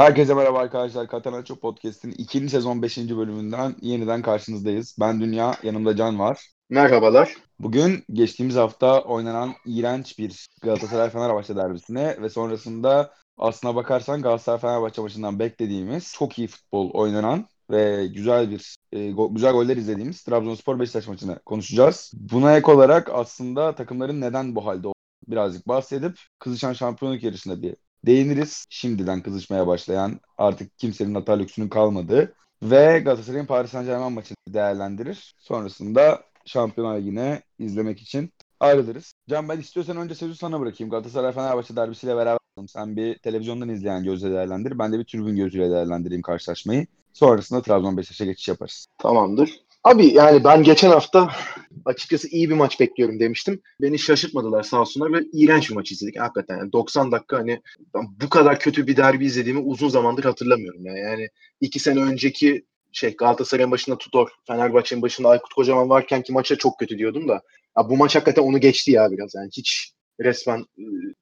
Herkese merhaba arkadaşlar. Katanaço Podcast'in ikinci sezon 5. bölümünden yeniden karşınızdayız. Ben Dünya, yanımda Can var. Merhabalar. Bugün geçtiğimiz hafta oynanan iğrenç bir Galatasaray-Fenerbahçe derbisine ve sonrasında aslına bakarsan Galatasaray-Fenerbahçe maçından beklediğimiz çok iyi futbol oynanan ve güzel bir e, go- güzel goller izlediğimiz Trabzonspor Beşiktaş maçını konuşacağız. Buna ek olarak aslında takımların neden bu halde olduğunu birazcık bahsedip kızışan şampiyonluk yarışında bir değiniriz. Şimdiden kızışmaya başlayan artık kimsenin hata lüksünün kalmadığı ve Galatasaray'ın Paris Saint-Germain maçını değerlendirir. Sonrasında Şampiyonlar Ligi'ne izlemek için ayrılırız. Can ben istiyorsan önce sözü sana bırakayım. Galatasaray Fenerbahçe derbisiyle beraber sen bir televizyondan izleyen gözle değerlendir. Ben de bir tribün gözüyle değerlendireyim karşılaşmayı. Sonrasında Trabzon Beşiktaş'a geçiş yaparız. Tamamdır. Abi yani ben geçen hafta açıkçası iyi bir maç bekliyorum demiştim. Beni şaşırtmadılar sağ olsunlar ve iğrenç bir maç izledik hakikaten. Yani 90 dakika hani bu kadar kötü bir derbi izlediğimi uzun zamandır hatırlamıyorum. Yani, yani iki sene önceki şey Galatasaray'ın başında Tudor, Fenerbahçe'nin başında Aykut Kocaman varken ki maça çok kötü diyordum da ya bu maç hakikaten onu geçti ya biraz. Yani hiç resmen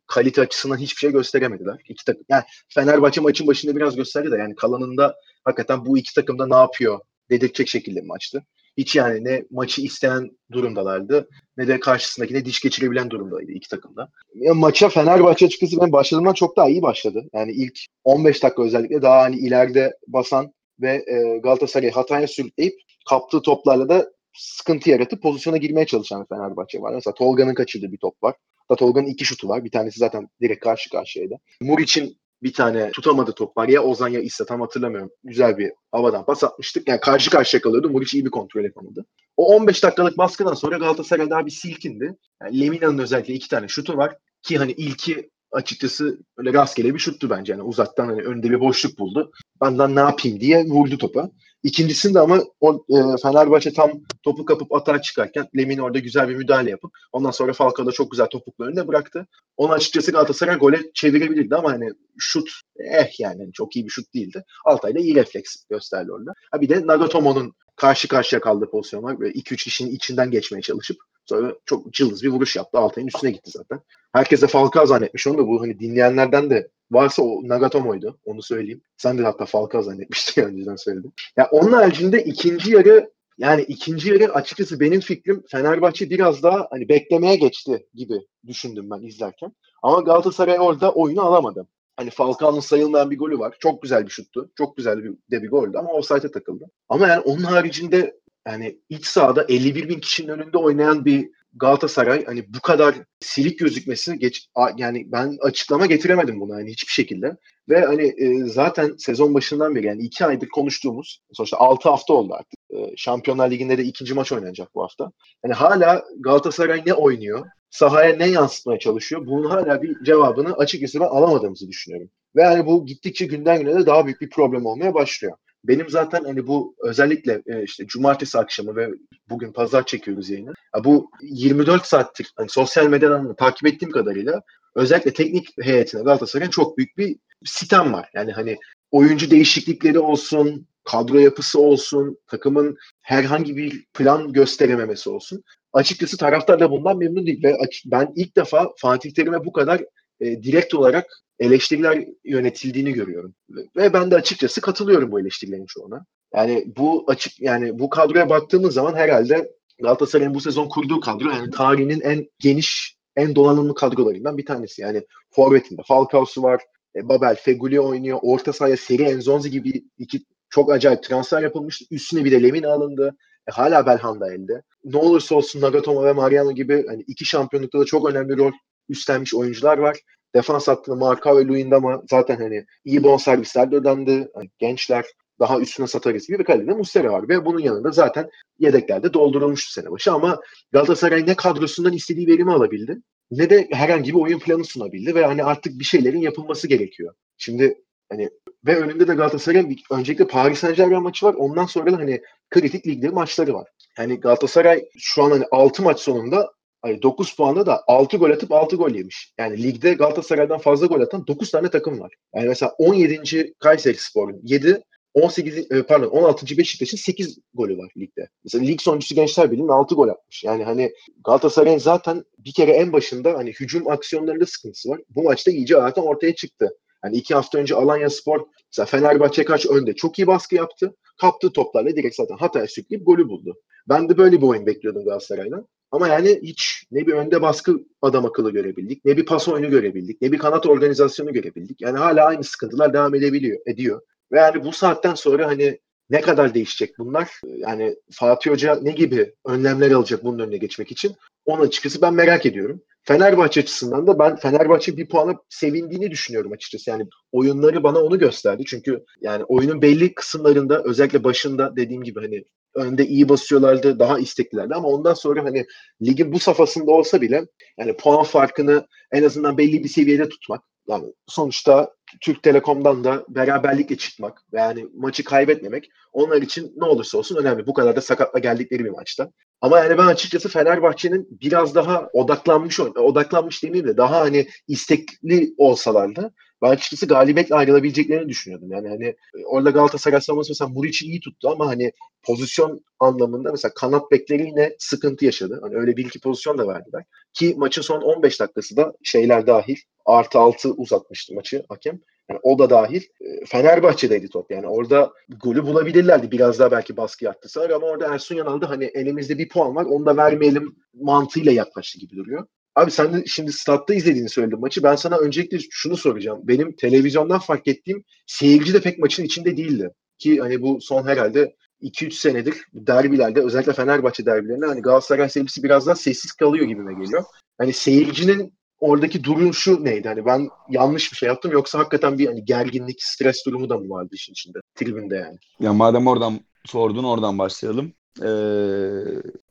kalite açısından hiçbir şey gösteremediler. İki takım. Yani Fenerbahçe maçın başında biraz gösterdi de yani kalanında hakikaten bu iki takım da ne yapıyor dedirtecek şekilde bir maçtı. Hiç yani ne maçı isteyen durumdalardı ne de karşısındakine diş geçirebilen durumdaydı iki takımda. Ya maça Fenerbahçe açıkçası ben başladığımdan çok daha iyi başladı. Yani ilk 15 dakika özellikle daha hani ileride basan ve e, Galatasaray'ı hataya sürükleyip kaptığı toplarla da sıkıntı yaratıp pozisyona girmeye çalışan Fenerbahçe var. Mesela Tolga'nın kaçırdığı bir top var. Da Tolga'nın iki şutu var. Bir tanesi zaten direkt karşı karşıyaydı. Muriç'in bir tane tutamadı top var. Ya Ozan ya İsa tam hatırlamıyorum. Güzel bir havadan pas atmıştık. Yani karşı karşıya kalıyordu. Muriç iyi bir kontrol yapamadı. O 15 dakikalık baskıdan sonra Galatasaray daha bir silkindi. Yani Lemina'nın özellikle iki tane şutu var. Ki hani ilki açıkçası öyle rastgele bir şuttu bence. Yani uzaktan hani önünde bir boşluk buldu. Benden ne yapayım diye vurdu topa. İkincisinde ama o e, Fenerbahçe tam topu kapıp atağa çıkarken Lemin orada güzel bir müdahale yapıp ondan sonra Falcao da çok güzel topuklu önüne bıraktı. Onu açıkçası Galatasaray gole çevirebilirdi ama hani şut eh yani çok iyi bir şut değildi. Altay da iyi refleks gösterdi orada. Ha bir de Nagatomo'nun karşı karşıya kaldığı pozisyon var. Böyle 2-3 kişinin içinden geçmeye çalışıp sonra çok cılız bir vuruş yaptı. Altay'ın üstüne gitti zaten. Herkes de Falcao zannetmiş onu da bu hani dinleyenlerden de varsa o Nagatomo'ydu. Onu söyleyeyim. Sen de hatta Falcao zannetmiştin önceden söyledim. Ya onun haricinde ikinci yarı yani ikinci yarı açıkçası benim fikrim Fenerbahçe biraz daha hani beklemeye geçti gibi düşündüm ben izlerken. Ama Galatasaray orada oyunu alamadı. Hani Falcao'nun sayılmayan bir golü var. Çok güzel bir şuttu. Çok güzel bir, de bir goldü ama offside'e takıldı. Ama yani onun haricinde yani iç sahada 51 bin kişinin önünde oynayan bir Galatasaray hani bu kadar silik gözükmesi geç yani ben açıklama getiremedim buna hani hiçbir şekilde. Ve hani e, zaten sezon başından beri yani iki aydır konuştuğumuz sonuçta 6 hafta oldu artık. E, Şampiyonlar Ligi'nde de ikinci maç oynanacak bu hafta. Hani hala Galatasaray ne oynuyor? Sahaya ne yansıtmaya çalışıyor? Bunun hala bir cevabını açıkçası ben alamadığımızı düşünüyorum. Ve hani bu gittikçe günden güne de daha büyük bir problem olmaya başlıyor. Benim zaten hani bu özellikle e, işte cumartesi akşamı ve bugün pazar çekiyoruz yayını. Ya bu 24 saattir hani sosyal medyadan takip ettiğim kadarıyla özellikle teknik heyetine Galatasaray'ın çok büyük bir sitem var. Yani hani oyuncu değişiklikleri olsun, kadro yapısı olsun, takımın herhangi bir plan gösterememesi olsun. Açıkçası taraftar da bundan memnun değil ve ben ilk defa Fatih Terim'e bu kadar e, direkt olarak eleştiriler yönetildiğini görüyorum. Ve ben de açıkçası katılıyorum bu eleştirilerin çoğuna. Yani bu açık yani bu kadroya baktığımız zaman herhalde Galatasaray'ın bu sezon kurduğu kadro yani tarihinin en geniş, en donanımlı kadrolarından bir tanesi. Yani forvetinde Falcao'su var, e, Babel, Feguli oynuyor. Orta sahaya Seri Enzonzi gibi iki çok acayip transfer yapılmış. Üstüne bir de Lemin alındı. E, hala Belhanda elde. Ne olursa olsun Nagatomo ve Mariano gibi hani iki şampiyonlukta da çok önemli rol üstlenmiş oyuncular var. Defans hattında Marka ve Luyendama zaten hani iyi bonservisler de ödendi. Hani gençler daha üstüne satarız gibi bir kalede Muslera var. Ve bunun yanında zaten yedeklerde doldurulmuştu sene başı ama Galatasaray ne kadrosundan istediği verimi alabildi ne de herhangi bir oyun planı sunabildi ve hani artık bir şeylerin yapılması gerekiyor. Şimdi hani ve önünde de Galatasaray'ın öncelikle Paris Saint Germain maçı var. Ondan sonra da hani kritik ligde maçları var. Yani Galatasaray şu an hani 6 maç sonunda hani 9 puanda da 6 gol atıp 6 gol yemiş. Yani ligde Galatasaray'dan fazla gol atan 9 tane takım var. Yani mesela 17. Kayseri Spor'un 7, 18 pardon 16. Beşiktaş'ın 8 golü var ligde. Mesela lig sonuncusu Gençler Birliği'nin 6 gol atmış. Yani hani Galatasaray'ın zaten bir kere en başında hani hücum aksiyonlarında sıkıntısı var. Bu maçta iyice zaten ortaya çıktı. Yani iki hafta önce Alanya Spor mesela Fenerbahçe kaç önde çok iyi baskı yaptı. Kaptığı toplarla direkt zaten Hatay'a sürükleyip golü buldu. Ben de böyle bir oyun bekliyordum Galatasaray'dan. Ama yani hiç ne bir önde baskı adam akıllı görebildik, ne bir pas oyunu görebildik, ne bir kanat organizasyonu görebildik. Yani hala aynı sıkıntılar devam edebiliyor, ediyor. Ve yani bu saatten sonra hani ne kadar değişecek bunlar? Yani Fatih Hoca ne gibi önlemler alacak bunun önüne geçmek için? Onu açıkçası ben merak ediyorum. Fenerbahçe açısından da ben Fenerbahçe bir puana sevindiğini düşünüyorum açıkçası. Yani oyunları bana onu gösterdi. Çünkü yani oyunun belli kısımlarında özellikle başında dediğim gibi hani önde iyi basıyorlardı, daha isteklilerdi ama ondan sonra hani ligin bu safhasında olsa bile yani puan farkını en azından belli bir seviyede tutmak. Yani sonuçta Türk Telekom'dan da beraberlikle çıkmak ve yani maçı kaybetmemek onlar için ne olursa olsun önemli. Bu kadar da sakatla geldikleri bir maçta. Ama yani ben açıkçası Fenerbahçe'nin biraz daha odaklanmış, odaklanmış demeyeyim de daha hani istekli olsalardı ben açıkçası galibiyetle ayrılabileceklerini düşünüyordum. Yani hani e, orada Galatasaray savunması mesela Muriç'i iyi tuttu ama hani pozisyon anlamında mesela kanat bekleri sıkıntı yaşadı. Hani öyle bir iki pozisyon da verdiler. Ki maçın son 15 dakikası da şeyler dahil artı altı uzatmıştı maçı hakem. Yani o da dahil e, Fenerbahçe'deydi top. Yani orada golü bulabilirlerdi. Biraz daha belki baskı yaptılar ama orada Ersun Yanal hani elimizde bir puan var onu da vermeyelim mantığıyla yaklaştı gibi duruyor. Abi sen de şimdi statta izlediğini söyledin maçı. Ben sana öncelikle şunu soracağım. Benim televizyondan fark ettiğim seyirci de pek maçın içinde değildi. Ki hani bu son herhalde 2-3 senedir derbilerde özellikle Fenerbahçe derbilerinde hani Galatasaray seyircisi biraz daha sessiz kalıyor gibime geliyor. Hani seyircinin oradaki duruşu neydi? Hani ben yanlış bir şey yaptım yoksa hakikaten bir hani gerginlik, stres durumu da mı vardı işin içinde? Tribünde yani. Ya madem oradan sordun oradan başlayalım. Ee,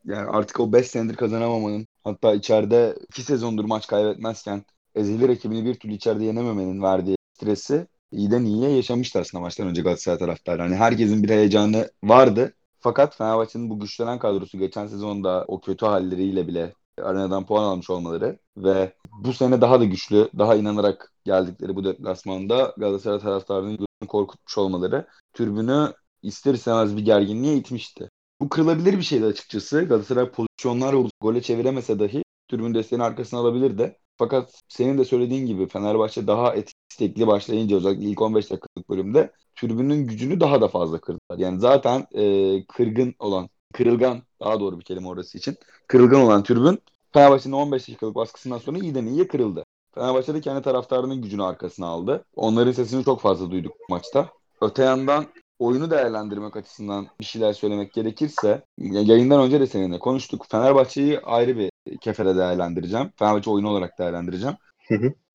yani artık o 5 senedir kazanamamanın hatta içeride 2 sezondur maç kaybetmezken ezeli rakibini bir türlü içeride yenememenin verdiği stresi iyiden iyiye yaşamıştı aslında maçtan önce Galatasaray taraftarı. Hani herkesin bir heyecanı vardı. Fakat Fenerbahçe'nin bu güçlenen kadrosu geçen sezonda o kötü halleriyle bile arenadan puan almış olmaları ve bu sene daha da güçlü, daha inanarak geldikleri bu deplasmanda Galatasaray taraftarının korkutmuş olmaları türbünü ister istemez bir gerginliğe itmişti. Bu kırılabilir bir şeydi açıkçası. Galatasaray pozisyonlar olup gole çeviremese dahi tribün desteğini arkasına alabilirdi. Fakat senin de söylediğin gibi Fenerbahçe daha istekli başlayınca özellikle ilk 15 dakikalık bölümde tribünün gücünü daha da fazla kırdılar. Yani zaten e, kırgın olan, kırılgan daha doğru bir kelime orası için. Kırılgan olan tribün Fenerbahçe'nin 15 dakikalık baskısından sonra iyiden iyiye kırıldı. Fenerbahçe de kendi taraftarının gücünü arkasına aldı. Onların sesini çok fazla duyduk maçta. Öte yandan oyunu değerlendirmek açısından bir şeyler söylemek gerekirse yayından önce de seninle konuştuk. Fenerbahçe'yi ayrı bir kefere değerlendireceğim. Fenerbahçe oyunu olarak değerlendireceğim.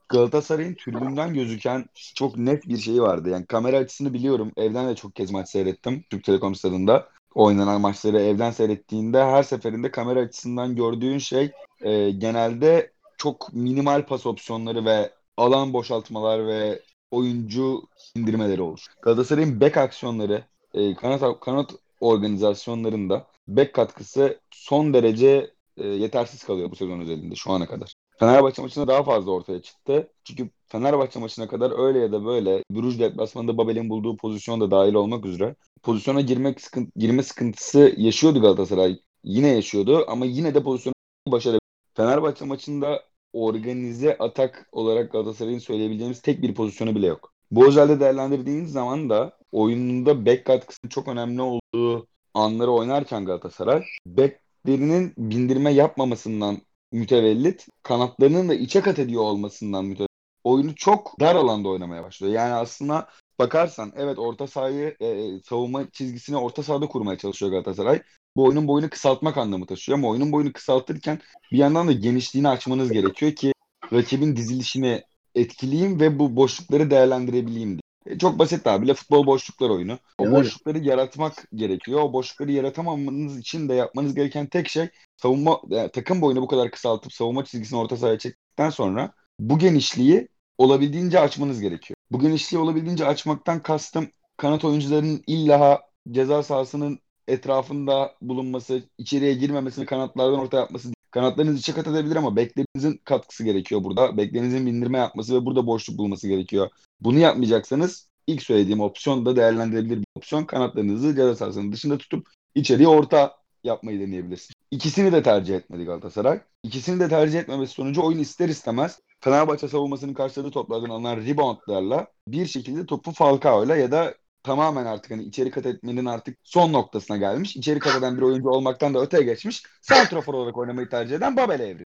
Galatasaray'ın tribünden gözüken çok net bir şeyi vardı. Yani kamera açısını biliyorum. Evden de çok kez maç seyrettim. Türk Telekom stadında oynanan maçları evden seyrettiğinde her seferinde kamera açısından gördüğün şey e, genelde çok minimal pas opsiyonları ve alan boşaltmalar ve oyuncu indirmeleri olur. Galatasaray'ın bek aksiyonları, e, kanat kanat organizasyonlarında bek katkısı son derece e, yetersiz kalıyor bu sezon özelinde şu ana kadar. Fenerbahçe maçında daha fazla ortaya çıktı. Çünkü Fenerbahçe maçına kadar öyle ya da böyle Bruges deplasmanında Babel'in bulduğu pozisyon da dahil olmak üzere pozisyona girmek sıkıntı, girme sıkıntısı yaşıyordu Galatasaray. Yine yaşıyordu ama yine de pozisyonu başarabiliyor. Fenerbahçe maçında organize atak olarak Galatasaray'ın söyleyebileceğimiz tek bir pozisyonu bile yok. Bu özelde değerlendirdiğiniz zaman da oyununda bek katkısının çok önemli olduğu anları oynarken Galatasaray beklerinin bindirme yapmamasından mütevellit kanatlarının da içe kat ediyor olmasından mütevellit oyunu çok dar alanda oynamaya başlıyor. Yani aslında bakarsan evet orta sahayı e, savunma çizgisini orta sahada kurmaya çalışıyor Galatasaray. Bu oyunun boyunu kısaltmak anlamı taşıyor ama oyunun boyunu kısaltırken bir yandan da genişliğini açmanız gerekiyor ki rakibin dizilişini etkileyeyim ve bu boşlukları değerlendirebileyim diye. E, çok basit bile futbol boşluklar oyunu. O evet. boşlukları yaratmak gerekiyor. O boşlukları yaratamanız için de yapmanız gereken tek şey savunma yani takım boyunu bu kadar kısaltıp savunma çizgisini orta sahaya çektikten sonra bu genişliği olabildiğince açmanız gerekiyor. Bu genişliği olabildiğince açmaktan kastım kanat oyuncularının illa ceza sahasının etrafında bulunması, içeriye girmemesini kanatlardan ortaya yapması Kanatlarınız içe kat edebilir ama beklerinizin katkısı gerekiyor burada. Beklerinizin bindirme yapması ve burada boşluk bulması gerekiyor. Bunu yapmayacaksanız ilk söylediğim opsiyon da değerlendirebilir bir opsiyon. Kanatlarınızı ceza sahasının dışında tutup içeriye orta yapmayı deneyebilirsiniz. İkisini de tercih etmedi Galatasaray. İkisini de tercih etmemesi sonucu oyun ister istemez Fenerbahçe savunmasının karşıladığı toplardan alınan reboundlarla bir şekilde topu Falcao'yla ya da tamamen artık hani içeri kat etmenin artık son noktasına gelmiş. İçeri kat eden bir oyuncu olmaktan da öteye geçmiş. Santrafor olarak oynamayı tercih eden Babel'e evri.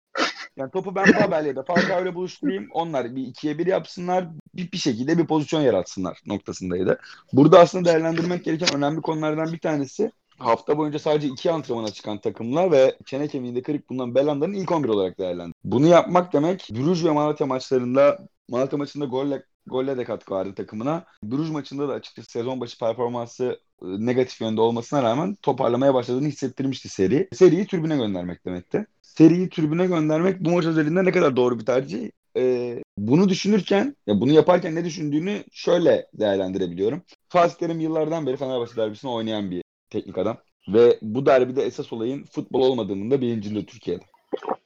Yani topu ben Babel'le ya da Falcao'yla buluşturayım. Onlar bir ikiye bir yapsınlar. Bir, bir şekilde bir pozisyon yaratsınlar noktasındaydı. Burada aslında değerlendirmek gereken önemli konulardan bir tanesi hafta boyunca sadece iki antrenmana çıkan takımla ve çene kemiğinde kırık bulunan Belanda'nın ilk 11 olarak değerlendi. Bunu yapmak demek Bruges ve Malatya maçlarında Malatya maçında golle golle de katkı vardı takımına. Bruges maçında da açıkçası sezon başı performansı e, negatif yönde olmasına rağmen toparlamaya başladığını hissettirmişti seri. Seriyi tribüne göndermek demekti. Seriyi tribüne göndermek bu maç özelinde ne kadar doğru bir tercih? Ee, bunu düşünürken, ya bunu yaparken ne düşündüğünü şöyle değerlendirebiliyorum. Fatih Terim yıllardan beri Fenerbahçe derbisini oynayan bir teknik adam. Ve bu derbide esas olayın futbol olmadığının da bilincinde Türkiye'de.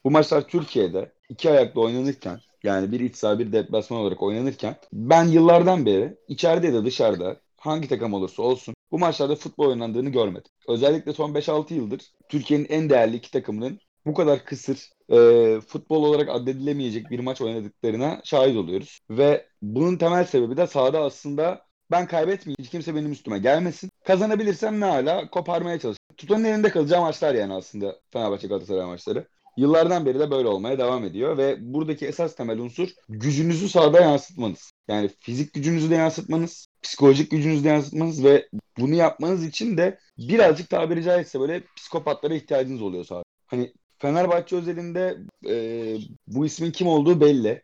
Bu maçlar Türkiye'de iki ayakta oynanırken yani bir iç saha bir deplasman olarak oynanırken ben yıllardan beri içeride ya da dışarıda hangi takım olursa olsun bu maçlarda futbol oynandığını görmedim. Özellikle son 5-6 yıldır Türkiye'nin en değerli iki takımının bu kadar kısır e, futbol olarak addedilemeyecek bir maç oynadıklarına şahit oluyoruz. Ve bunun temel sebebi de sahada aslında ben kaybetmeyeyim. Hiç kimse benim üstüme gelmesin. Kazanabilirsem ne hala koparmaya çalışayım. Tutanın elinde kalacağı maçlar yani aslında Fenerbahçe Galatasaray maçları. Yıllardan beri de böyle olmaya devam ediyor ve buradaki esas temel unsur gücünüzü sahada yansıtmanız. Yani fizik gücünüzü de yansıtmanız, psikolojik gücünüzü de yansıtmanız ve bunu yapmanız için de birazcık tabiri caizse böyle psikopatlara ihtiyacınız oluyor sahada. Hani Fenerbahçe özelinde e, bu ismin kim olduğu belli.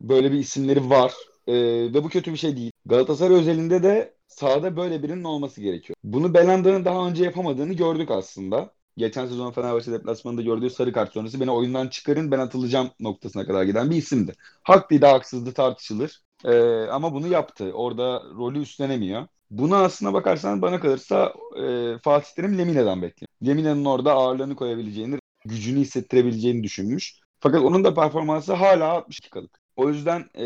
böyle bir isimleri var. E, ve bu kötü bir şey değil. Galatasaray özelinde de sahada böyle birinin olması gerekiyor. Bunu Belanda'nın daha önce yapamadığını gördük aslında. Geçen sezon Fenerbahçe deplasmanında gördüğü sarı kart sonrası beni oyundan çıkarın ben atılacağım noktasına kadar giden bir isimdi. Haklıydı haksızdı tartışılır. Ee, ama bunu yaptı. Orada rolü üstlenemiyor. Bunu aslına bakarsan bana kalırsa e, Fatih Terim Lemine'den bekliyor. Lemine'nin orada ağırlığını koyabileceğini, gücünü hissettirebileceğini düşünmüş. Fakat onun da performansı hala 62'lık. O yüzden e,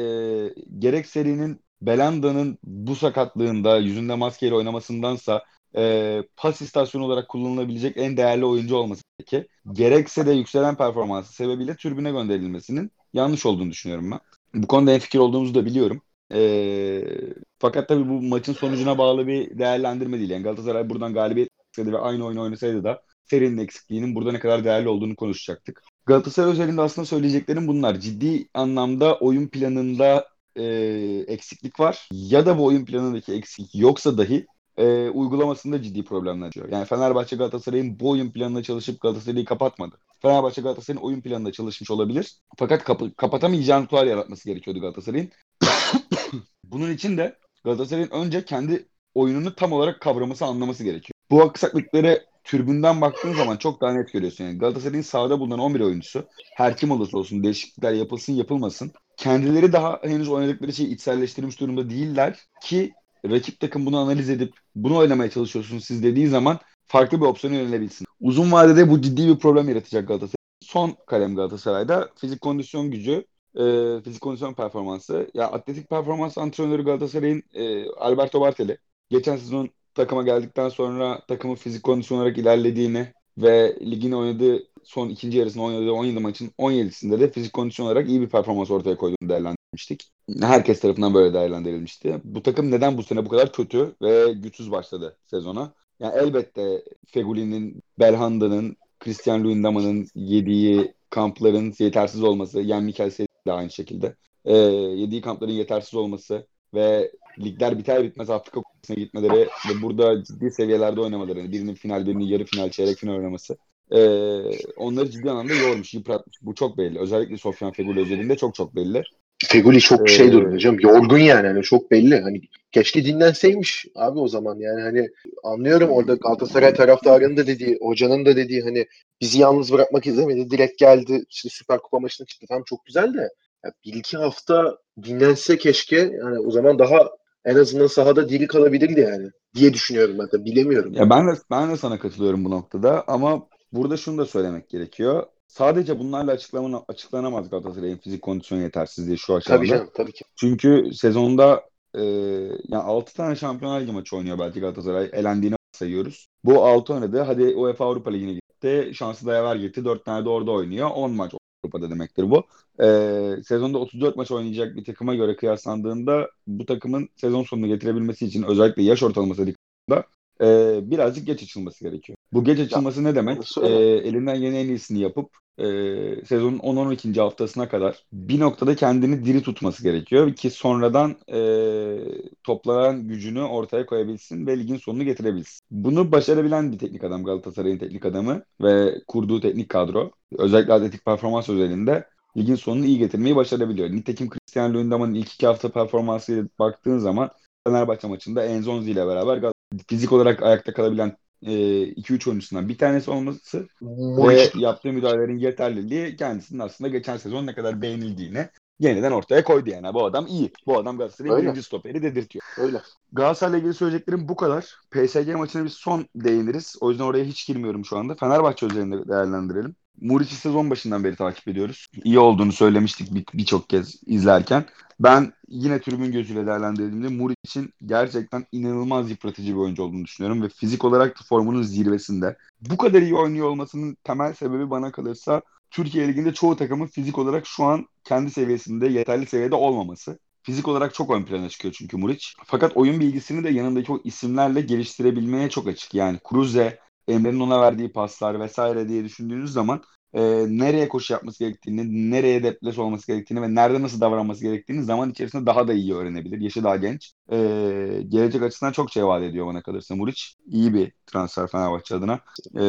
gerek serinin Belanda'nın bu sakatlığında yüzünde maskeyle oynamasındansa e, pas istasyonu olarak kullanılabilecek en değerli oyuncu olması gerekir. Gerekse de yükselen performansı sebebiyle türbüne gönderilmesinin yanlış olduğunu düşünüyorum ben. Bu konuda en fikir olduğumuzu da biliyorum. E, fakat tabii bu maçın sonucuna bağlı bir değerlendirme değil. Yani Galatasaray buradan galibiyet ve aynı oyunu oynasaydı da serinin eksikliğinin burada ne kadar değerli olduğunu konuşacaktık. Galatasaray özelinde aslında söyleyeceklerim bunlar. Ciddi anlamda oyun planında e, eksiklik var. Ya da bu oyun planındaki eksiklik yoksa dahi e, uygulamasında ciddi problemler yaşıyor. Yani Fenerbahçe Galatasaray'ın bu oyun planına çalışıp Galatasaray'ı kapatmadı. Fenerbahçe Galatasaray'ın oyun planında çalışmış olabilir. Fakat kap- kapatamayacağın noktalar yaratması gerekiyordu Galatasaray'ın. Bunun için de Galatasaray'ın önce kendi oyununu tam olarak kavraması, anlaması gerekiyor. Bu aksaklıkları türbünden baktığın zaman çok daha net görüyorsun. Yani Galatasaray'ın sahada bulunan 11 oyuncusu her kim olursa olsun değişiklikler yapılsın yapılmasın. Kendileri daha henüz oynadıkları şeyi içselleştirmiş durumda değiller ki rakip takım bunu analiz edip bunu oynamaya çalışıyorsunuz siz dediği zaman farklı bir opsiyona yönelebilsin. Uzun vadede bu ciddi bir problem yaratacak Galatasaray. Son kalem Galatasaray'da fizik kondisyon gücü, e, fizik kondisyon performansı. Ya atletik performans antrenörü Galatasaray'ın e, Alberto Barteli. Geçen sezon takıma geldikten sonra takımın fizik kondisyon olarak ilerlediğini ve ligin oynadığı son ikinci yarısında oynadığı 17 maçın 17'sinde de fizik kondisyon olarak iyi bir performans ortaya koyduğunu değerlendirmiştik. Herkes tarafından böyle değerlendirilmişti. Bu takım neden bu sene bu kadar kötü ve güçsüz başladı sezona? Yani elbette Feguli'nin, Belhanda'nın, Christian Luyendama'nın yediği kampların yetersiz olması, yani Mikel de aynı şekilde. E, yediği kampların yetersiz olması ve ligler biter bitmez Afrika Kupası'na gitmeleri ve burada ciddi seviyelerde oynamaları. Yani birinin final, birinin yarı final, çeyrek final oynaması. E, onları ciddi anlamda yormuş, yıpratmış. Bu çok belli. Özellikle Sofyan Feguli özelinde çok çok belli. Feguli çok ee, şey durumda hocam. Yorgun yani. Hani çok belli. Hani keşke dinlenseymiş abi o zaman yani hani anlıyorum orada Galatasaray taraftarının da dediği, hocanın da dediği hani bizi yalnız bırakmak izlemedi. Direkt geldi işte Süper Kupa maçına çıktı. Tam çok güzel de ya bir iki hafta dinlense keşke yani o zaman daha en azından sahada diri kalabilirdi yani diye düşünüyorum ben de bilemiyorum. Ya ben de ben de sana katılıyorum bu noktada ama burada şunu da söylemek gerekiyor sadece bunlarla açıklama, açıklanamaz Galatasaray'ın fizik kondisyon yetersizliği şu aşamada. Tabii canım tabii ki. Çünkü sezonda e, yani 6 tane Şampiyonlar Ligi maçı oynuyor belki Galatasaray. Elendiğini sayıyoruz. Bu 6 oynadı. Hadi UEFA Avrupa Ligi'ne gitti. Şansı da yaver gitti. 4 tane de orada oynuyor. 10 maç Avrupa'da demektir bu. Ee, sezonda 34 maç oynayacak bir takıma göre kıyaslandığında bu takımın sezon sonunu getirebilmesi için özellikle yaş ortalaması dikkatinde e, birazcık geç açılması gerekiyor. Bu geç açılması ya, ne demek? E, elinden gelen en iyisini yapıp e, sezonun 10-12. haftasına kadar bir noktada kendini diri tutması gerekiyor ki sonradan e, toplanan gücünü ortaya koyabilsin ve ligin sonunu getirebilsin. Bunu başarabilen bir teknik adam Galatasaray'ın teknik adamı ve kurduğu teknik kadro özellikle atletik performans özelinde ligin sonunu iyi getirmeyi başarabiliyor. Nitekim Cristiano Lundama'nın ilk iki hafta performansıyla baktığın zaman Fenerbahçe maçında Enzonzi ile beraber fizik olarak ayakta kalabilen 2-3 e, oyuncusundan bir tanesi olması ve yaptığı müdahalelerin yeterliliği kendisinin aslında geçen sezon ne kadar beğenildiğini yeniden ortaya koydu yani. Bu adam iyi. Bu adam Galatasaray'ın birinci stoperi dedirtiyor. Öyle. Galatasaray'la ilgili söyleyeceklerim bu kadar. PSG maçına bir son değiniriz. O yüzden oraya hiç girmiyorum şu anda. Fenerbahçe üzerinde değerlendirelim. Muriç'i sezon başından beri takip ediyoruz. İyi olduğunu söylemiştik birçok bir kez izlerken. Ben yine tribün gözüyle değerlendirdiğimde Muriç'in gerçekten inanılmaz yıpratıcı bir oyuncu olduğunu düşünüyorum ve fizik olarak da formunun zirvesinde. Bu kadar iyi oynuyor olmasının temel sebebi bana kalırsa Türkiye Ligi'nde çoğu takımın fizik olarak şu an kendi seviyesinde, yeterli seviyede olmaması. Fizik olarak çok ön plana çıkıyor çünkü Muriç. Fakat oyun bilgisini de yanındaki o isimlerle geliştirebilmeye çok açık. Yani Cruze, Emre'nin ona verdiği paslar vesaire diye düşündüğünüz zaman e, nereye koşu yapması gerektiğini, nereye deples olması gerektiğini ve nerede nasıl davranması gerektiğini zaman içerisinde daha da iyi öğrenebilir. Yaşı daha genç. E, gelecek açısından çok şey vaat ediyor bana kalırsa Muriç. İyi bir transfer Fenerbahçe adına. E,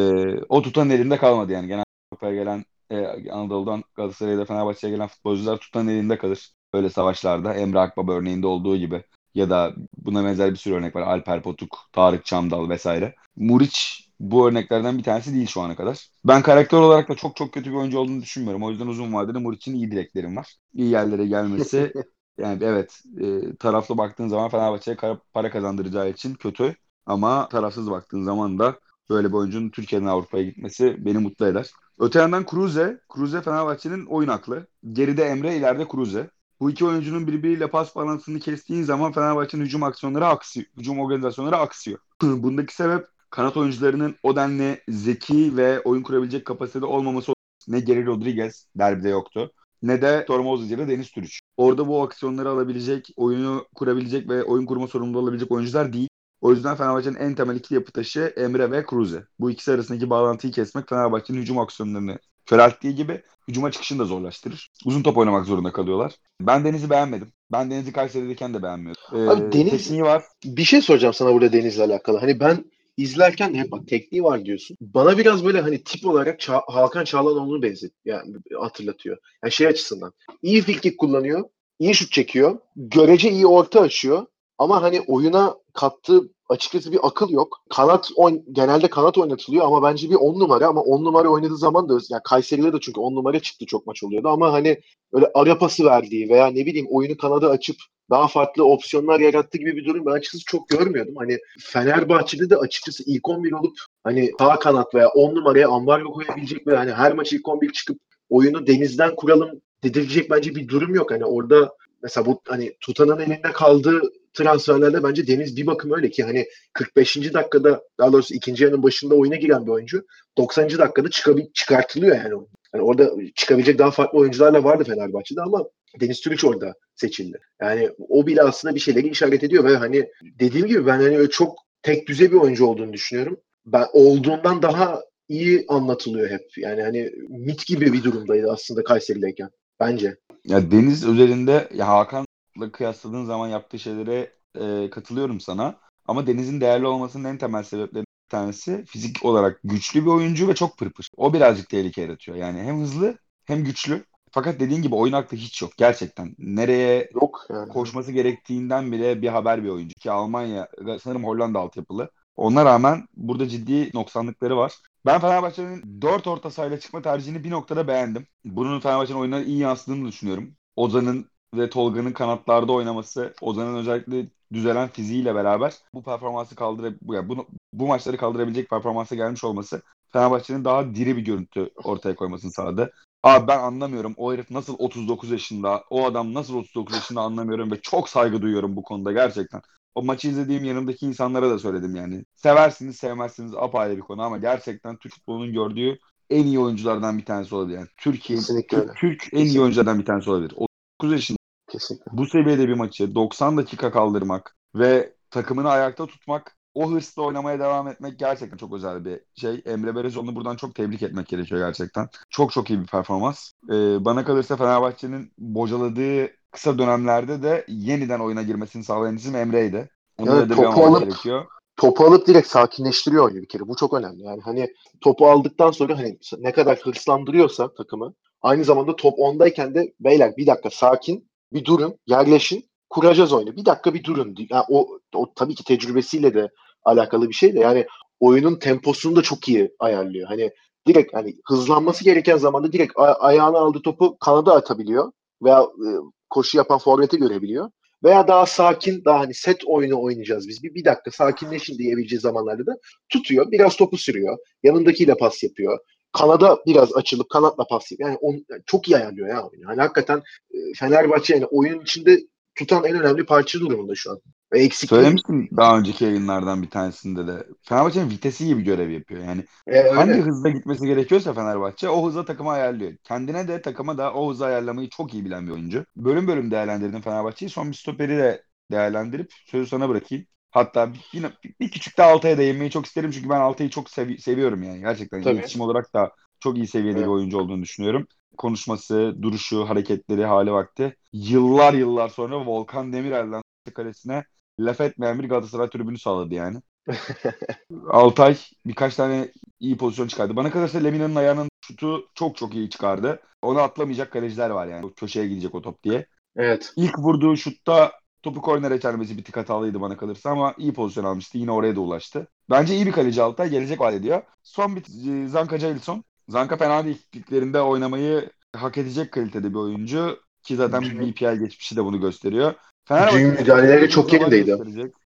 o tutan elinde kalmadı yani. Genel Avrupa'ya gelen e, Anadolu'dan Galatasaray'da Fenerbahçe'ye gelen futbolcular tutan elinde kalır. Böyle savaşlarda Emre Akbaba örneğinde olduğu gibi ya da buna benzer bir sürü örnek var. Alper Potuk, Tarık Çamdal vesaire. Muriç bu örneklerden bir tanesi değil şu ana kadar. Ben karakter olarak da çok çok kötü bir oyuncu olduğunu düşünmüyorum. O yüzden uzun vadede Muriç'in iyi dileklerim var. İyi yerlere gelmesi yani evet e, taraflı baktığın zaman Fenerbahçe'ye para kazandıracağı için kötü. Ama tarafsız baktığın zaman da böyle bir oyuncunun Türkiye'den Avrupa'ya gitmesi beni mutlu eder. Öte yandan Cruze. Cruze Fenerbahçe'nin oyun aklı. Geride Emre, ileride Cruze. Bu iki oyuncunun birbiriyle pas balansını kestiğin zaman Fenerbahçe'nin hücum aksiyonları aksıyor. Hücum organizasyonları aksıyor. Bundaki sebep kanat oyuncularının o denli zeki ve oyun kurabilecek kapasitede olmaması ne Geri Rodriguez derbide yoktu ne de Tormoz ya da Deniz Türüç. Orada bu aksiyonları alabilecek, oyunu kurabilecek ve oyun kurma sorumluluğu olabilecek oyuncular değil. O yüzden Fenerbahçe'nin en temel ikili yapı taşı Emre ve Cruze. Bu ikisi arasındaki bağlantıyı kesmek Fenerbahçe'nin hücum aksiyonlarını körelttiği gibi hücuma çıkışını da zorlaştırır. Uzun top oynamak zorunda kalıyorlar. Ben Deniz'i beğenmedim. Ben Deniz'i Kayseri'deyken de beğenmiyordum. Ee, Abi Deniz var. Bir şey soracağım sana burada Deniz'le alakalı. Hani ben izlerken hep bak tekniği var diyorsun. Bana biraz böyle hani tip olarak Ça- Hakan Çağlanoğlu'nu benzet yani hatırlatıyor. Yani şey açısından. İyi frikik kullanıyor. iyi şut çekiyor. Görece iyi orta açıyor. Ama hani oyuna kattığı açıkçası bir akıl yok. Kanat oyn genelde kanat oynatılıyor ama bence bir on numara ama on numara oynadığı zaman da yani Kayseri'de de çünkü on numara çıktı çok maç oluyordu ama hani öyle ara verdiği veya ne bileyim oyunu kanada açıp daha farklı opsiyonlar yarattığı gibi bir durum ben açıkçası çok görmüyordum. Hani Fenerbahçe'de de açıkçası ilk 11 olup hani sağ kanat veya 10 numaraya ambargo koyabilecek ve hani her maç ilk 11 çıkıp oyunu denizden kuralım dedirecek bence bir durum yok. Hani orada mesela bu hani Tutan'ın elinde kaldığı transferlerde bence Deniz bir bakım öyle ki hani 45. dakikada daha doğrusu ikinci yarının başında oyuna giren bir oyuncu 90. dakikada çıkabil çıkartılıyor yani. yani orada çıkabilecek daha farklı oyuncularla vardı Fenerbahçe'de ama Deniz Türüç orada seçildi. Yani o bile aslında bir şeyleri işaret ediyor ve hani dediğim gibi ben hani çok tek düze bir oyuncu olduğunu düşünüyorum. Ben olduğundan daha iyi anlatılıyor hep. Yani hani mit gibi bir durumdaydı aslında Kayseri'deyken bence. Ya Deniz üzerinde ya Hakan'la kıyasladığın zaman yaptığı şeylere e, katılıyorum sana. Ama Deniz'in değerli olmasının en temel sebeplerinden bir tanesi fizik olarak güçlü bir oyuncu ve çok pırpır. O birazcık tehlike yaratıyor. Yani hem hızlı hem güçlü. Fakat dediğin gibi oyun aklı hiç yok gerçekten. Nereye yok yani. koşması gerektiğinden bile bir haber bir oyuncu. Ki Almanya sanırım Hollanda altyapılı. Ona rağmen burada ciddi noksanlıkları var. Ben Fenerbahçe'nin 4 orta sahayla çıkma tercihini bir noktada beğendim. Bunun Fenerbahçe'nin oyununa iyi yansıdığını düşünüyorum. Ozan'ın ve Tolga'nın kanatlarda oynaması, Ozan'ın özellikle düzelen fiziğiyle beraber bu performansı kaldıra yani bunu, bu maçları kaldırabilecek performansa gelmiş olması Fenerbahçe'nin daha diri bir görüntü ortaya koymasını sağladı. Abi ben anlamıyorum o herif nasıl 39 yaşında, o adam nasıl 39 yaşında anlamıyorum ve çok saygı duyuyorum bu konuda gerçekten. O maçı izlediğim yanımdaki insanlara da söyledim yani. Seversiniz sevmezsiniz apayrı bir konu ama gerçekten Türk futbolunun gördüğü en iyi oyunculardan bir tanesi olabilir. Yani Türkiye Türk. Türk en iyi oyunculardan bir tanesi olabilir. 30 yaşında Kesinlikle. bu seviyede bir maçı 90 dakika kaldırmak ve takımını ayakta tutmak, o hırsla oynamaya devam etmek gerçekten çok özel bir şey. Emre Belezoğlu'nu buradan çok tebrik etmek gerekiyor gerçekten. Çok çok iyi bir performans. Ee, bana kalırsa Fenerbahçe'nin bocaladığı kısa dönemlerde de yeniden oyuna girmesini sağlayan isim Emre'ydi. Onu Evet, topu alıp- gerekiyor. topu alıp direkt sakinleştiriyor oyunu bir kere. Bu çok önemli. Yani hani topu aldıktan sonra hani ne kadar hırslandırıyorsa takımı aynı zamanda top ondayken de beyler bir dakika sakin bir durun yerleşin kuracağız oyunu. Bir dakika bir durun. Yani o, o tabii ki tecrübesiyle de alakalı bir şey de yani oyunun temposunu da çok iyi ayarlıyor. Hani direkt hani hızlanması gereken zamanda direkt a- ayağına aldığı topu kanada atabiliyor veya e, koşu yapan forveti görebiliyor. Veya daha sakin, daha hani set oyunu oynayacağız biz. Bir, bir dakika sakinleşin diyebileceği zamanlarda da tutuyor. Biraz topu sürüyor. Yanındakiyle pas yapıyor. Kanada biraz açılıp kanatla pas yapıyor. Yani on, çok iyi ayarlıyor ya. Hani hakikaten e, Fenerbahçe yani oyunun içinde tutan en önemli parça durumunda şu an. Eksikliği Söylemiştim daha önceki yayınlardan bir tanesinde de. Fenerbahçe'nin vitesi gibi görev yapıyor. Yani e, öyle. hangi hızda gitmesi gerekiyorsa Fenerbahçe o hızla takımı ayarlıyor. Kendine de takıma da o hızı ayarlamayı çok iyi bilen bir oyuncu. Bölüm bölüm değerlendirdim Fenerbahçe'yi. Son bir stoperi de değerlendirip sözü sana bırakayım. Hatta yine bir küçük de Altay'a değinmeyi çok isterim. Çünkü ben Altay'ı çok sevi- seviyorum yani. Gerçekten Tabii. iletişim olarak da çok iyi seviyede Evet. bir oyuncu olduğunu düşünüyorum. Konuşması, duruşu, hareketleri, hali vakti. Yıllar yıllar sonra Volkan Demirel'den kalesine laf etmeyen bir Galatasaray tribünü sağladı yani. Altay birkaç tane iyi pozisyon çıkardı. Bana kalırsa Lemina'nın ayağının şutu çok çok iyi çıkardı. Onu atlamayacak kaleciler var yani. Köşeye gidecek o top diye. Evet. İlk vurduğu şutta topu kornere çelmesi bir tık hatalıydı bana kalırsa ama iyi pozisyon almıştı. Yine oraya da ulaştı. Bence iyi bir kaleci Altay. Gelecek vaat ediyor. Son bir e, Zanka Jailson. Zanka fena değil. Oynamayı hak edecek kalitede bir oyuncu. Ki zaten. BPL geçmişi de bunu gösteriyor. Düğün müdahaleleri çok yerindeydi.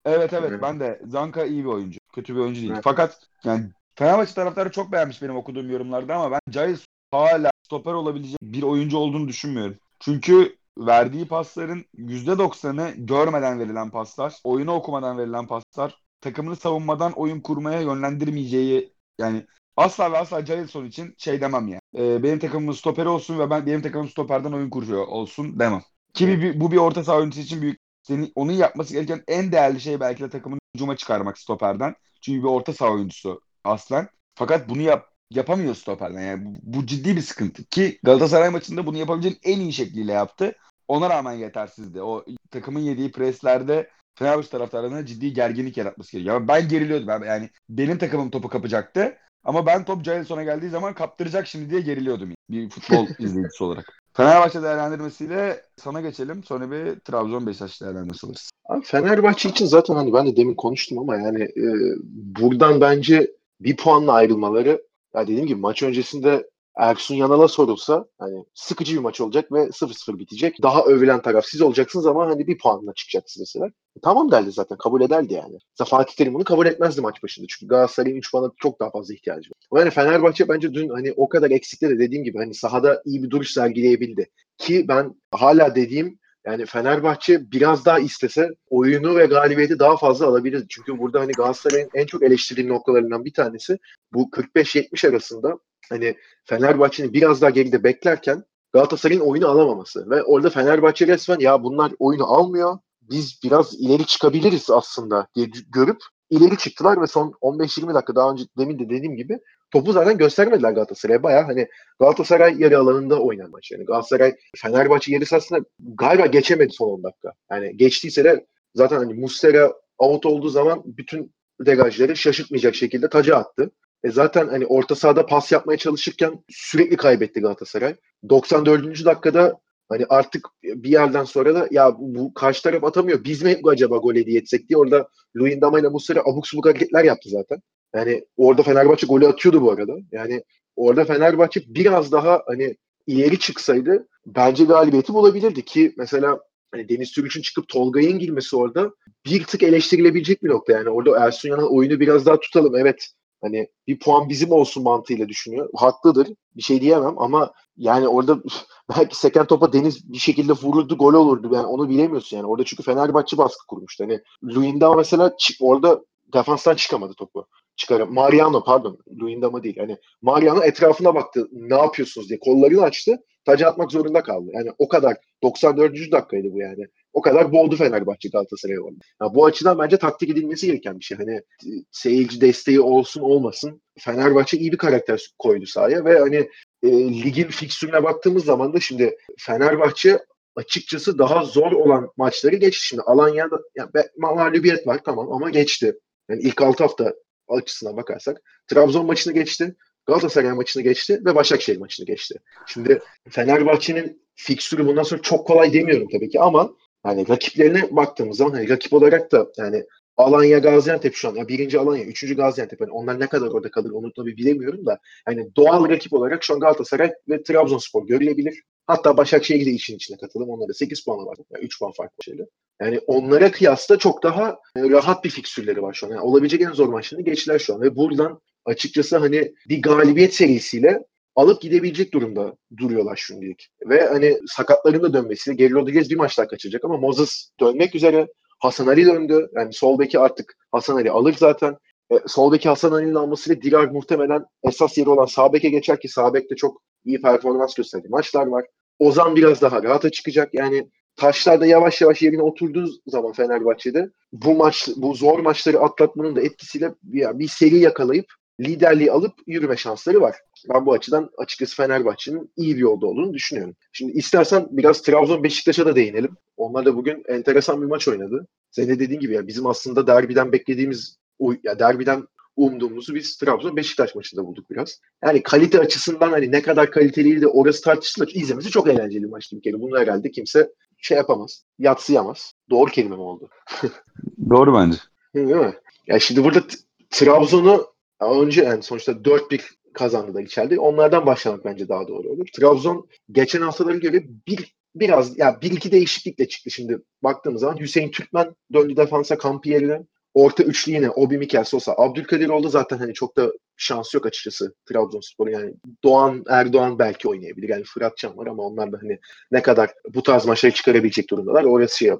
Evet evet ben de Zanka iyi bir oyuncu. Kötü bir oyuncu değil. Evet. Fakat yani Fenerbahçe taraftarı çok beğenmiş benim okuduğum yorumlarda ama ben Giles hala stoper olabilecek bir oyuncu olduğunu düşünmüyorum. Çünkü verdiği pasların %90'ı görmeden verilen paslar, oyunu okumadan verilen paslar, takımını savunmadan oyun kurmaya yönlendirmeyeceği yani asla ve asla Gileson için şey demem yani. Ee, benim takımımın stoperi olsun ve ben benim takımım stoperden oyun kuruyor olsun demem. Ki bir- bu bir orta saha oyuncusu için büyük senin onun yapması gereken en değerli şey belki de takımın hücuma çıkarmak stoperden. Çünkü bir orta saha oyuncusu aslen. Fakat bunu yap yapamıyor stoperden. Yani bu, bu ciddi bir sıkıntı. Ki Galatasaray maçında bunu yapabileceğin en iyi şekliyle yaptı. Ona rağmen yetersizdi. O takımın yediği preslerde Fenerbahçe taraftarlarına ciddi gerginlik yaratması gerekiyor. Yani ben geriliyordum. Ben, yani benim takımım topu kapacaktı. Ama ben top Jadeson'a geldiği zaman kaptıracak şimdi diye geriliyordum. Yani. Bir futbol izleyicisi olarak. Fenerbahçe değerlendirmesiyle sana geçelim. Sonra bir Trabzon Beşiktaş değerlendirmesi alırız. Abi Fenerbahçe için zaten hani ben de demin konuştum ama yani e, buradan bence bir puanla ayrılmaları ya dediğim gibi maç öncesinde Ersun Yanal'a sorulsa hani sıkıcı bir maç olacak ve 0-0 bitecek. Daha övülen taraf siz olacaksınız ama hani bir puanla çıkacaksınız mesela. Tamam derdi zaten kabul ederdi yani. Mesela Fatih Terim bunu kabul etmezdi maç başında. Çünkü Galatasaray'ın 3 puana çok daha fazla ihtiyacı var. Yani Fenerbahçe bence dün hani o kadar eksikte de dediğim gibi hani sahada iyi bir duruş sergileyebildi. Ki ben hala dediğim yani Fenerbahçe biraz daha istese oyunu ve galibiyeti daha fazla alabilirdi. Çünkü burada hani Galatasaray'ın en çok eleştirdiğim noktalarından bir tanesi bu 45-70 arasında hani Fenerbahçe'nin biraz daha geride beklerken Galatasaray'ın oyunu alamaması. Ve orada Fenerbahçe resmen ya bunlar oyunu almıyor. Biz biraz ileri çıkabiliriz aslında diye görüp ileri çıktılar ve son 15-20 dakika daha önce demin de dediğim gibi topu zaten göstermediler Galatasaray'a. Baya hani Galatasaray yarı alanında oynayan maç. Yani Galatasaray Fenerbahçe yarı sahasında galiba geçemedi son 10 dakika. Yani geçtiyse de zaten hani Muslera out olduğu zaman bütün degajları şaşırtmayacak şekilde taca attı. E zaten hani orta sahada pas yapmaya çalışırken sürekli kaybetti Galatasaray. 94. dakikada hani artık bir yerden sonra da ya bu karşı taraf atamıyor. Biz mi acaba gol hediye etsek diye orada Luyendama ile Muslera abuk subuk hareketler yaptı zaten. Yani orada Fenerbahçe golü atıyordu bu arada. Yani orada Fenerbahçe biraz daha hani ileri çıksaydı bence galibiyeti bulabilirdi ki mesela hani Deniz Türüç'ün çıkıp Tolga'nın girmesi orada bir tık eleştirilebilecek bir nokta yani. Orada Ersun Yanal oyunu biraz daha tutalım. Evet hani bir puan bizim olsun mantığıyla düşünüyor. Haklıdır. Bir şey diyemem ama yani orada belki seken topa Deniz bir şekilde vururdu gol olurdu. Yani onu bilemiyorsun yani. Orada çünkü Fenerbahçe baskı kurmuştu. Hani Luyendama mesela orada defanstan çıkamadı topu. çıkarım. Mariano pardon. Luyendam'a değil. Hani Mariano etrafına baktı. Ne yapıyorsunuz diye. Kollarını açtı. Tacı atmak zorunda kaldı. Yani o kadar 94. dakikaydı bu yani. O kadar boğdu Fenerbahçe Galatasaray'ı orada. Yani bu açıdan bence taktik edilmesi gereken bir şey. Hani e, seyirci desteği olsun olmasın. Fenerbahçe iyi bir karakter koydu sahaya ve hani e, ligin fiksürüne baktığımız zaman da şimdi Fenerbahçe açıkçası daha zor olan maçları geçti. Şimdi Alanya'da yani mağlubiyet var tamam ama geçti. Yani ilk 6 hafta açısından bakarsak Trabzon maçını geçti. Galatasaray maçını geçti ve Başakşehir maçını geçti. Şimdi Fenerbahçe'nin fiksürü bundan sonra çok kolay demiyorum tabii ki ama hani rakiplerine baktığımız zaman hani rakip olarak da yani Alanya Gaziantep şu an. Ya birinci Alanya, üçüncü Gaziantep. Yani onlar ne kadar orada kalır onu tabii bilemiyorum da. Yani doğal rakip olarak şu an Galatasaray ve Trabzonspor görülebilir. Hatta Başakşehir de işin içine katılım. Onlarda 8 puan var. Yani 3 puan farklı şeyle. Yani onlara kıyasla çok daha e, rahat bir fiksürleri var şu an. Yani olabilecek en zor maçlarını geçtiler şu an. Ve buradan açıkçası hani bir galibiyet serisiyle alıp gidebilecek durumda duruyorlar şimdilik. Ve hani sakatların da dönmesiyle Geri Rodriguez bir maç daha kaçıracak ama Moses dönmek üzere. Hasan Ali döndü. Yani sol beki artık Hasan Ali alır zaten. E, sol beki Hasan Ali'nin almasıyla Dirar muhtemelen esas yeri olan sağ beke geçer ki sağ bekte çok iyi performans gösterdi. Maçlar var. Ozan biraz daha rahata çıkacak. Yani taşlar da yavaş yavaş yerine oturduğu zaman Fenerbahçe'de bu maç bu zor maçları atlatmanın da etkisiyle bir, bir seri yakalayıp liderliği alıp yürüme şansları var. Ben bu açıdan açıkçası Fenerbahçe'nin iyi bir yolda olduğunu düşünüyorum. Şimdi istersen biraz Trabzon Beşiktaş'a da değinelim. Onlar da bugün enteresan bir maç oynadı. Senin de dediğin gibi ya bizim aslında derbiden beklediğimiz ya derbiden umduğumuzu biz Trabzon Beşiktaş maçında bulduk biraz. Yani kalite açısından hani ne kadar kaliteliydi orası tartışılır. İzlemesi çok eğlenceli bir maçtı bir kere. Bunu herhalde kimse şey yapamaz. Yatsıyamaz. Doğru kelime mi oldu? Doğru bence. Değil mi? Ya şimdi burada Trabzon'u önce yani sonuçta 4-1 kazandılar içeride. Onlardan başlamak bence daha doğru olur. Trabzon geçen haftalara göre bir biraz ya yani bir iki değişiklikle çıktı şimdi baktığımız zaman Hüseyin Türkmen döndü defansa kampı yerine orta üçlü yine Obi Mikel Sosa. Abdülkadir oldu zaten hani çok da şans yok açıkçası Trabzonspor'un yani Doğan Erdoğan belki oynayabilir. Yani Fırat Can var ama onlar da hani ne kadar bu tarz maçları çıkarabilecek durumdalar. Orası şey, e,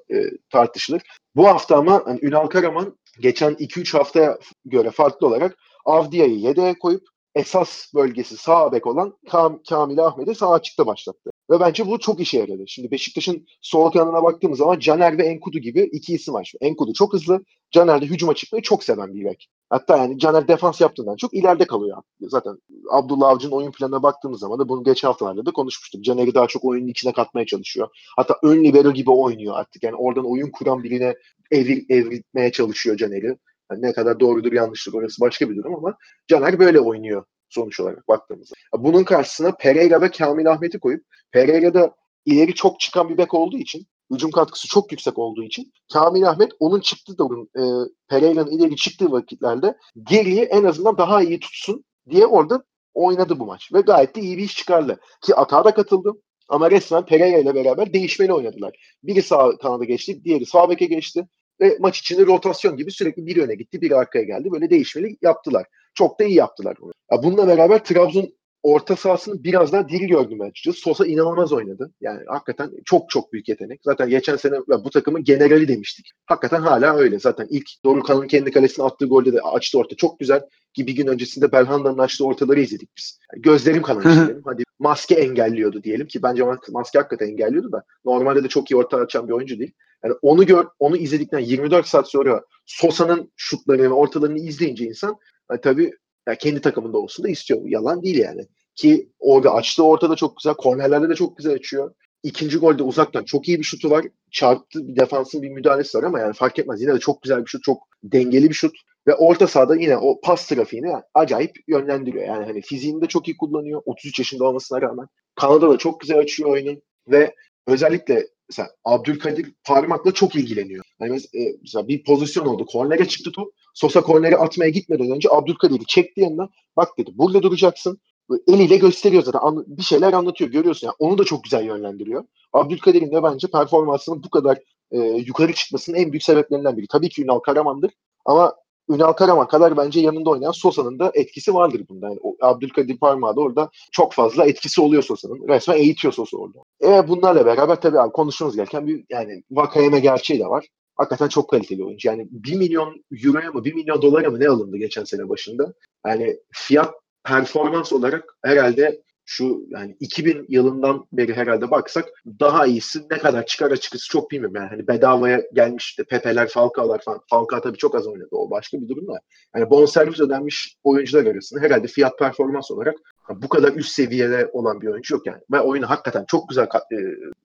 tartışılır. Bu hafta ama hani Ünal Karaman geçen 2-3 haftaya göre farklı olarak Avdia'yı yedeğe koyup esas bölgesi sağ bek olan Kam Kamil Ahmet'i sağ açıkta başlattı. Ve bence bu çok işe yaradı. Şimdi Beşiktaş'ın sol kanadına baktığımız zaman Caner ve Enkudu gibi iki isim var. Enkudu çok hızlı. Caner de hücuma çıkmayı çok seven bir bek. Hatta yani Caner defans yaptığından çok ileride kalıyor. Zaten Abdullah Avcı'nın oyun planına baktığımız zaman da bunu geçen haftalarda da konuşmuştuk. Caner'i daha çok oyunun içine katmaya çalışıyor. Hatta ön libero gibi oynuyor artık. Yani oradan oyun kuran birine evir, evritmeye çalışıyor Caner'i. Yani ne kadar doğrudur yanlıştır orası başka bir durum ama Caner böyle oynuyor sonuç olarak baktığımızda. Bunun karşısına Pereira ve Kamil Ahmet'i koyup Pereira da ileri çok çıkan bir bek olduğu için hücum katkısı çok yüksek olduğu için Kamil Ahmet onun çıktığı durum e, Pereira'nın ileri çıktığı vakitlerde geriyi en azından daha iyi tutsun diye orada oynadı bu maç. Ve gayet de iyi bir iş çıkardı. Ki atağa da katıldı. Ama resmen Pereira ile beraber değişmeli oynadılar. Biri sağ kanada geçti, diğeri sağ beke geçti. Ve maç içinde rotasyon gibi sürekli biri öne gitti, biri arkaya geldi. Böyle değişmeli yaptılar. Çok da iyi yaptılar bunu. Ya bununla beraber Trabzon orta sahasını biraz daha diri gördüm açıkçası. Sosa inanılmaz oynadı. Yani hakikaten çok çok büyük yetenek. Zaten geçen sene bu takımın generali demiştik. Hakikaten hala öyle. Zaten ilk Dorukhan'ın kendi kalesine attığı golde de açtı orta. Çok güzel. Ki bir gün öncesinde Belhanda'nın açtığı ortaları izledik biz. Yani gözlerim kanamıştı Hadi maske engelliyordu diyelim ki bence maske hakikaten engelliyordu da normalde de çok iyi orta açan bir oyuncu değil. Yani onu gör, onu izledikten 24 saat sonra Sosa'nın şutlarını ortalarını izleyince insan yani tabii yani kendi takımında olsun da istiyor. Yalan değil yani. Ki orada açtığı ortada çok güzel. Kornerlerde de çok güzel açıyor. İkinci golde uzaktan çok iyi bir şutu var. Çarptı bir defansın bir müdahalesi var ama yani fark etmez. Yine de çok güzel bir şut. Çok dengeli bir şut. Ve orta sahada yine o pas trafiğini acayip yönlendiriyor. Yani hani fiziğini de çok iyi kullanıyor. 33 yaşında olmasına rağmen. Kanada da çok güzel açıyor oyunun. Ve özellikle mesela Abdülkadir parmakla çok ilgileniyor. Hani mesela bir pozisyon oldu. Kornere çıktı top. Sosa kornere atmaya gitmeden önce Abdülkadir'i çekti yanına. Bak dedi burada duracaksın. Eliyle gösteriyor zaten. An- bir şeyler anlatıyor. Görüyorsun. Yani onu da çok güzel yönlendiriyor. Abdülkadir'in de bence performansının bu kadar e, yukarı çıkmasının en büyük sebeplerinden biri. Tabii ki Ünal Karaman'dır. Ama Ünal Karaman kadar bence yanında oynayan Sosa'nın da etkisi vardır bunda. Yani Abdülkadir Parmağı da orada çok fazla etkisi oluyor Sosa'nın. Resmen eğitiyor Sosa orada. E bunlarla beraber tabii abi konuşmamız gereken bir yani Vakayeme gerçeği de var. hakikaten çok kaliteli oyuncu. Yani 1 milyon euroya mı 1 milyon dolara mı ne alındı geçen sene başında? Yani fiyat performans olarak herhalde şu yani 2000 yılından beri herhalde baksak daha iyisi ne kadar çıkar açıkçası çok bilmiyorum. Yani hani bedavaya gelmiş işte Pepe'ler, Falcao'lar falan. Falcao tabii çok az oynadı. O başka bir durum da. Yani bonservis ödenmiş oyuncular arasında herhalde fiyat performans olarak bu kadar üst seviyede olan bir oyuncu yok yani. Ve oyunu hakikaten çok güzel kat, e,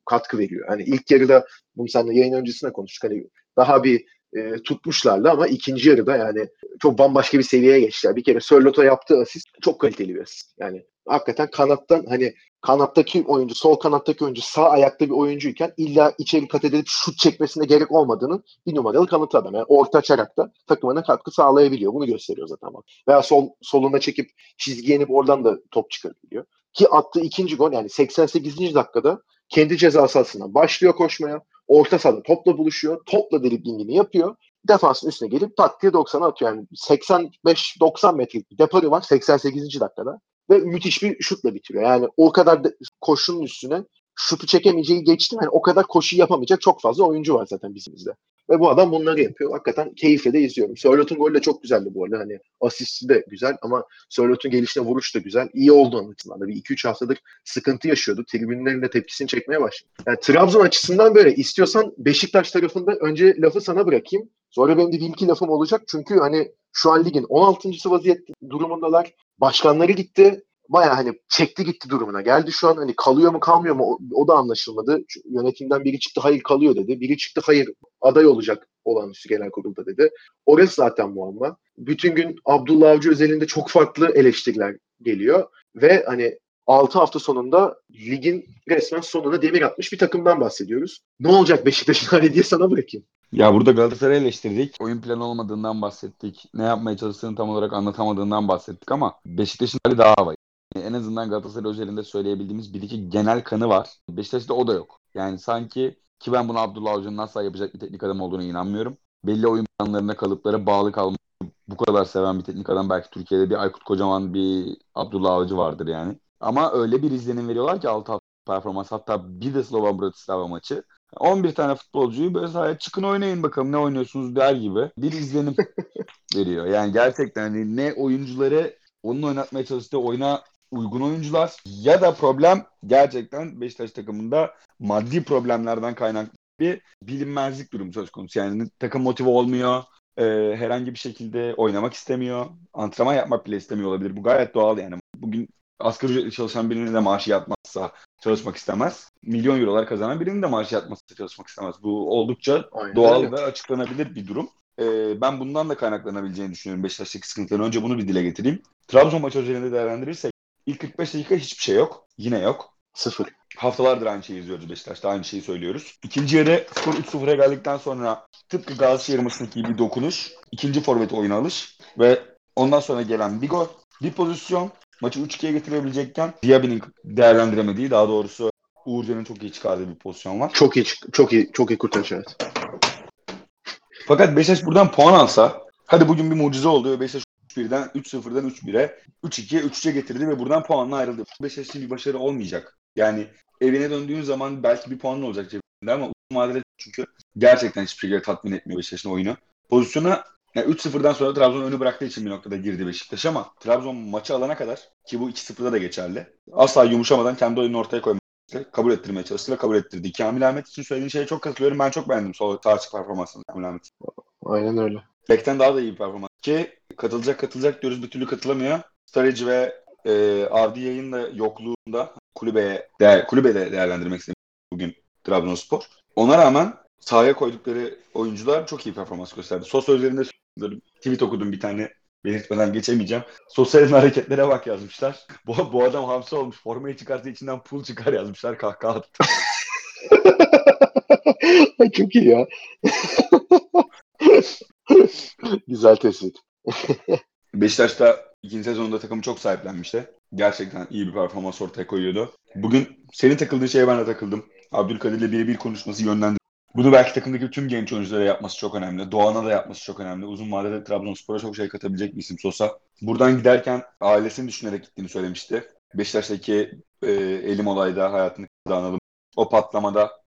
katkı veriyor. Hani ilk yarıda bunu seninle yayın öncesinde konuştuk. Hani daha bir e, tutmuşlardı ama ikinci yarıda yani çok bambaşka bir seviyeye geçtiler. Bir kere Sörlot'a yaptığı asist çok kaliteli bir asist. Yani hakikaten kanattan hani kanattaki oyuncu, sol kanattaki oyuncu sağ ayakta bir oyuncuyken illa içeri kat edip şut çekmesine gerek olmadığının bir numaralı kanıtı adam. Yani orta açarak da takımına katkı sağlayabiliyor. Bunu gösteriyor zaten. Bak. Veya sol soluna çekip çizgiye inip oradan da top çıkarabiliyor. Ki attığı ikinci gol yani 88. dakikada kendi ceza sahasından başlıyor koşmaya. Orta sahada topla buluşuyor. Topla driblingini yapıyor. Defansın üstüne gelip tak diye 90'a atıyor. Yani 85-90 metrelik bir deparı var 88. dakikada ve müthiş bir şutla bitiriyor. Yani o kadar da koşunun üstüne şutu çekemeyeceği geçtim. Yani o kadar koşu yapamayacak çok fazla oyuncu var zaten bizimizde. Ve bu adam bunları yapıyor. Hakikaten keyifle de izliyorum. Sörlot'un golü de çok güzeldi bu arada. Hani asisti de güzel ama Sörlot'un gelişine vuruş da güzel. İyi oldu onun. Bir 2-3 haftadır sıkıntı yaşıyordu. Tribünlerin de tepkisini çekmeye başladı. Yani Trabzon açısından böyle. istiyorsan Beşiktaş tarafında önce lafı sana bırakayım. Sonra benim de bir lafım olacak. Çünkü hani şu an ligin 16. vaziyet durumundalar. Başkanları gitti. Baya hani çekti gitti durumuna geldi şu an hani kalıyor mu kalmıyor mu o, o da anlaşılmadı. Yönetimden biri çıktı hayır kalıyor dedi. Biri çıktı hayır aday olacak olan üstü genel kurulda dedi. Orası zaten muamma. Bütün gün Abdullah Avcı özelinde çok farklı eleştiriler geliyor ve hani 6 hafta sonunda ligin resmen sonuna demir atmış bir takımdan bahsediyoruz. Ne olacak Beşiktaş'ın hali diye sana bırakayım. Ya burada Galatasaray'ı eleştirdik. Oyun planı olmadığından bahsettik. Ne yapmaya çalıştığını tam olarak anlatamadığından bahsettik ama Beşiktaş'ın hali daha hava. En azından Galatasaray özelinde söyleyebildiğimiz bir iki genel kanı var. Beşiktaş'ta o da yok. Yani sanki ki ben bunu Abdullah Avcı'nın nasıl yapacak bir teknik adam olduğunu inanmıyorum. Belli oyun planlarına, kalıplara bağlı kalmayı bu kadar seven bir teknik adam belki Türkiye'de bir Aykut Kocaman bir Abdullah Avcı vardır yani. Ama öyle bir izlenim veriyorlar ki 6 hafta performans hatta bir de Slovan Bratislava maçı. 11 tane futbolcuyu böyle sahaya çıkın oynayın bakalım ne oynuyorsunuz der gibi bir izlenim veriyor. Yani gerçekten hani ne oyuncuları onun oynatmaya çalıştığı oyuna uygun oyuncular ya da problem gerçekten Beşiktaş takımında maddi problemlerden kaynaklı bir bilinmezlik durumu söz konusu. Yani takım motive olmuyor, e, herhangi bir şekilde oynamak istemiyor, antrenman yapmak bile istemiyor olabilir. Bu gayet doğal yani. Bugün asgari ücretli çalışan birinin de maaşı yatmazsa çalışmak istemez. Milyon eurolar kazanan birinin de maaşı yatmazsa çalışmak istemez. Bu oldukça Aynen doğal ve açıklanabilir bir durum. Ee, ben bundan da kaynaklanabileceğini düşünüyorum Beşiktaş'taki sıkıntıları. Önce bunu bir dile getireyim. Trabzon maçı özelinde değerlendirirsek ilk 45 dakika hiçbir şey yok. Yine yok. Sıfır. Haftalardır aynı şeyi izliyoruz Beşiktaş'ta. Aynı şeyi söylüyoruz. İkinci yarı skor 3-0'a geldikten sonra tıpkı Galatasaray maçındaki bir dokunuş. ikinci forvet oyuna alış. Ve ondan sonra gelen bir gol. Bir pozisyon maçı 3-2'ye getirebilecekken Diaby'nin değerlendiremediği daha doğrusu Uğurcan'ın çok iyi çıkardığı bir pozisyon var. Çok iyi çok iyi çok iyi kurtarış evet. Fakat Beşiktaş buradan puan alsa hadi bugün bir mucize oldu ve Beşiktaş 3-1'den 3-0'dan 3-1'e 3-2'ye 3-3'e getirdi ve buradan puanla ayrıldı. Beşiktaş'ın bir başarı olmayacak. Yani evine döndüğün zaman belki bir puanın olacak cebinde ama uzun vadede çünkü gerçekten hiçbir şekilde tatmin etmiyor Beşiktaş'ın oyunu. Pozisyona yani 3-0'dan sonra Trabzon önü bıraktığı için bir noktada girdi Beşiktaş ama Trabzon maçı alana kadar ki bu 2-0'da da geçerli. Asla yumuşamadan kendi oyununu ortaya koymaya kabul ettirmeye çalıştı ve kabul ettirdi. Kamil Ahmet için söylediğin şeye çok katılıyorum. Ben çok beğendim sol sağ açık performansını Kamil Ahmet. Aynen öyle. Bekten daha da iyi bir performans. Ki katılacak katılacak diyoruz bir türlü katılamıyor. Sturridge ve e, Avdi yayın da yokluğunda kulübeye değer, kulübede değerlendirmek istedim bugün Trabzonspor. Ona rağmen sahaya koydukları oyuncular çok iyi performans gösterdi. Sos üzerinde tweet okudum bir tane belirtmeden geçemeyeceğim. Sosyal hareketlere bak yazmışlar. Bu, bu adam hamsi olmuş. Formayı çıkarsa içinden pul çıkar yazmışlar. Kahkaha attı. Çok iyi ya. Güzel tespit. Beşiktaş'ta ikinci sezonunda takımı çok sahiplenmişti. Gerçekten iyi bir performans ortaya koyuyordu. Bugün senin takıldığın şeye ben de takıldım. Abdülkadir'le birebir konuşması yönlendirdi. Bunu belki takımdaki tüm genç oyunculara yapması çok önemli. Doğan'a da yapması çok önemli. Uzun vadede Trabzonspor'a çok şey katabilecek bir isim Sosa. Buradan giderken ailesini düşünerek gittiğini söylemişti. Beşiktaş'taki e, elim olayda hayatını kazanalım. O patlamada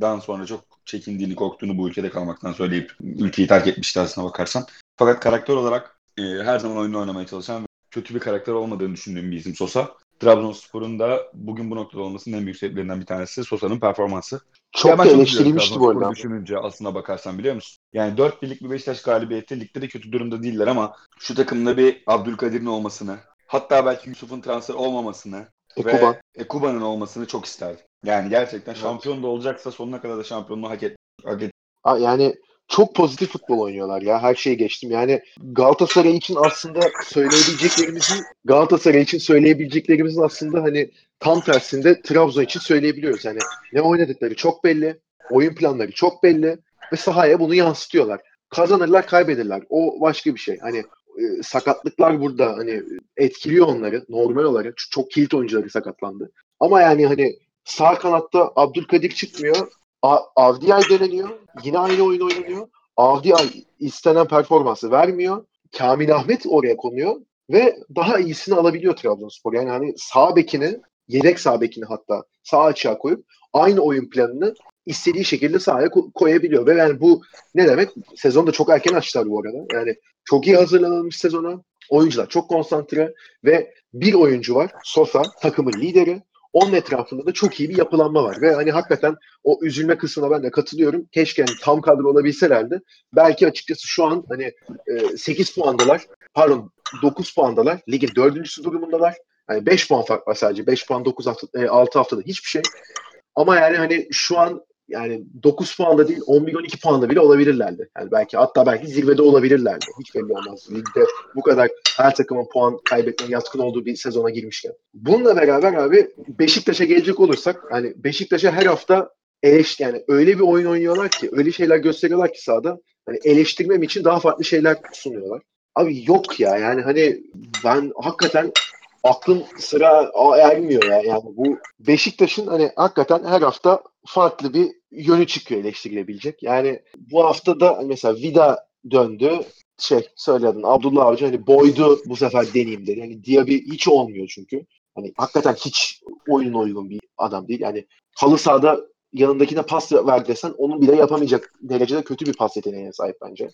dan sonra çok çekindiğini, korktuğunu bu ülkede kalmaktan söyleyip ülkeyi terk etmişti aslına bakarsan. Fakat karakter olarak e, her zaman oyunu oynamaya çalışan ve kötü bir karakter olmadığını düşündüğüm bir isim Sosa. Trabzonspor'un da bugün bu noktada olmasının en büyük sebeplerinden bir tanesi Sosa'nın performansı. Çok Ya ben eleştirilmişti bu arada. Düşününce aslına bakarsan biliyor musun? Yani 4 birlik bir Beşiktaş galibiyeti ligde de kötü durumda değiller ama şu takımda bir Abdülkadir'in olmasını hatta belki Yusuf'un transfer olmamasını Ekuban. ve Ekuba'nın olmasını çok isterdim. Yani gerçekten şampiyon da olacaksa sonuna kadar da şampiyonluğu hak et. Hak et. Yani çok pozitif futbol oynuyorlar ya. Her şeyi geçtim. Yani Galatasaray için aslında söyleyebileceklerimizin Galatasaray için söyleyebileceklerimizin aslında hani tam tersinde Trabzon için söyleyebiliyoruz. Yani ne oynadıkları çok belli. Oyun planları çok belli ve sahaya bunu yansıtıyorlar. Kazanırlar, kaybederler. O başka bir şey. Hani e, sakatlıklar burada hani etkiliyor onları normal olarak. Çok- kilit oyuncuları sakatlandı. Ama yani hani sağ kanatta Abdülkadir çıkmıyor. A- Avdiay deneniyor. Yine aynı oyun oynanıyor. Avdiay istenen performansı vermiyor. Kamil Ahmet oraya konuyor ve daha iyisini alabiliyor Trabzonspor. Yani hani sağ bekini, yedek sağ bekini hatta sağ açığa koyup aynı oyun planını istediği şekilde sahaya ko- koyabiliyor. Ve yani bu ne demek? Sezonu da çok erken açtılar bu arada. Yani çok iyi hazırlanılmış sezona. Oyuncular çok konsantre ve bir oyuncu var. Sosa takımın lideri. Onun etrafında da çok iyi bir yapılanma var. Ve hani hakikaten o üzülme kısmına ben de katılıyorum. Keşke hani tam kadro olabilselerdi. Belki açıkçası şu an hani e, 8 puandalar. Pardon 9 puandalar. Ligin dördüncüsü durumundalar. Yani 5 puan fark var sadece. 5 puan 9 hafta, e, 6 haftada hiçbir şey. Ama yani hani şu an yani 9 puanda değil 11-12 puanda bile olabilirlerdi. Yani belki hatta belki zirvede olabilirlerdi. Hiç belli olmaz. Ligde bu kadar her takımın puan kaybetmeye yatkın olduğu bir sezona girmişken. Bununla beraber abi Beşiktaş'a gelecek olursak hani Beşiktaş'a her hafta eleş yani öyle bir oyun oynuyorlar ki öyle şeyler gösteriyorlar ki sahada hani eleştirmem için daha farklı şeyler sunuyorlar. Abi yok ya yani hani ben hakikaten aklım sıra ermiyor ya. Yani bu Beşiktaş'ın hani hakikaten her hafta farklı bir yönü çıkıyor eleştirilebilecek. Yani bu hafta da mesela Vida döndü. Şey söyledin Abdullah Avcı hani boydu bu sefer deneyeyim dedi. Yani Diaby hiç olmuyor çünkü. Hani hakikaten hiç oyun uygun bir adam değil. Yani halı sahada yanındakine pas ver desen onun bile yapamayacak derecede kötü bir pas yeteneğine sahip bence.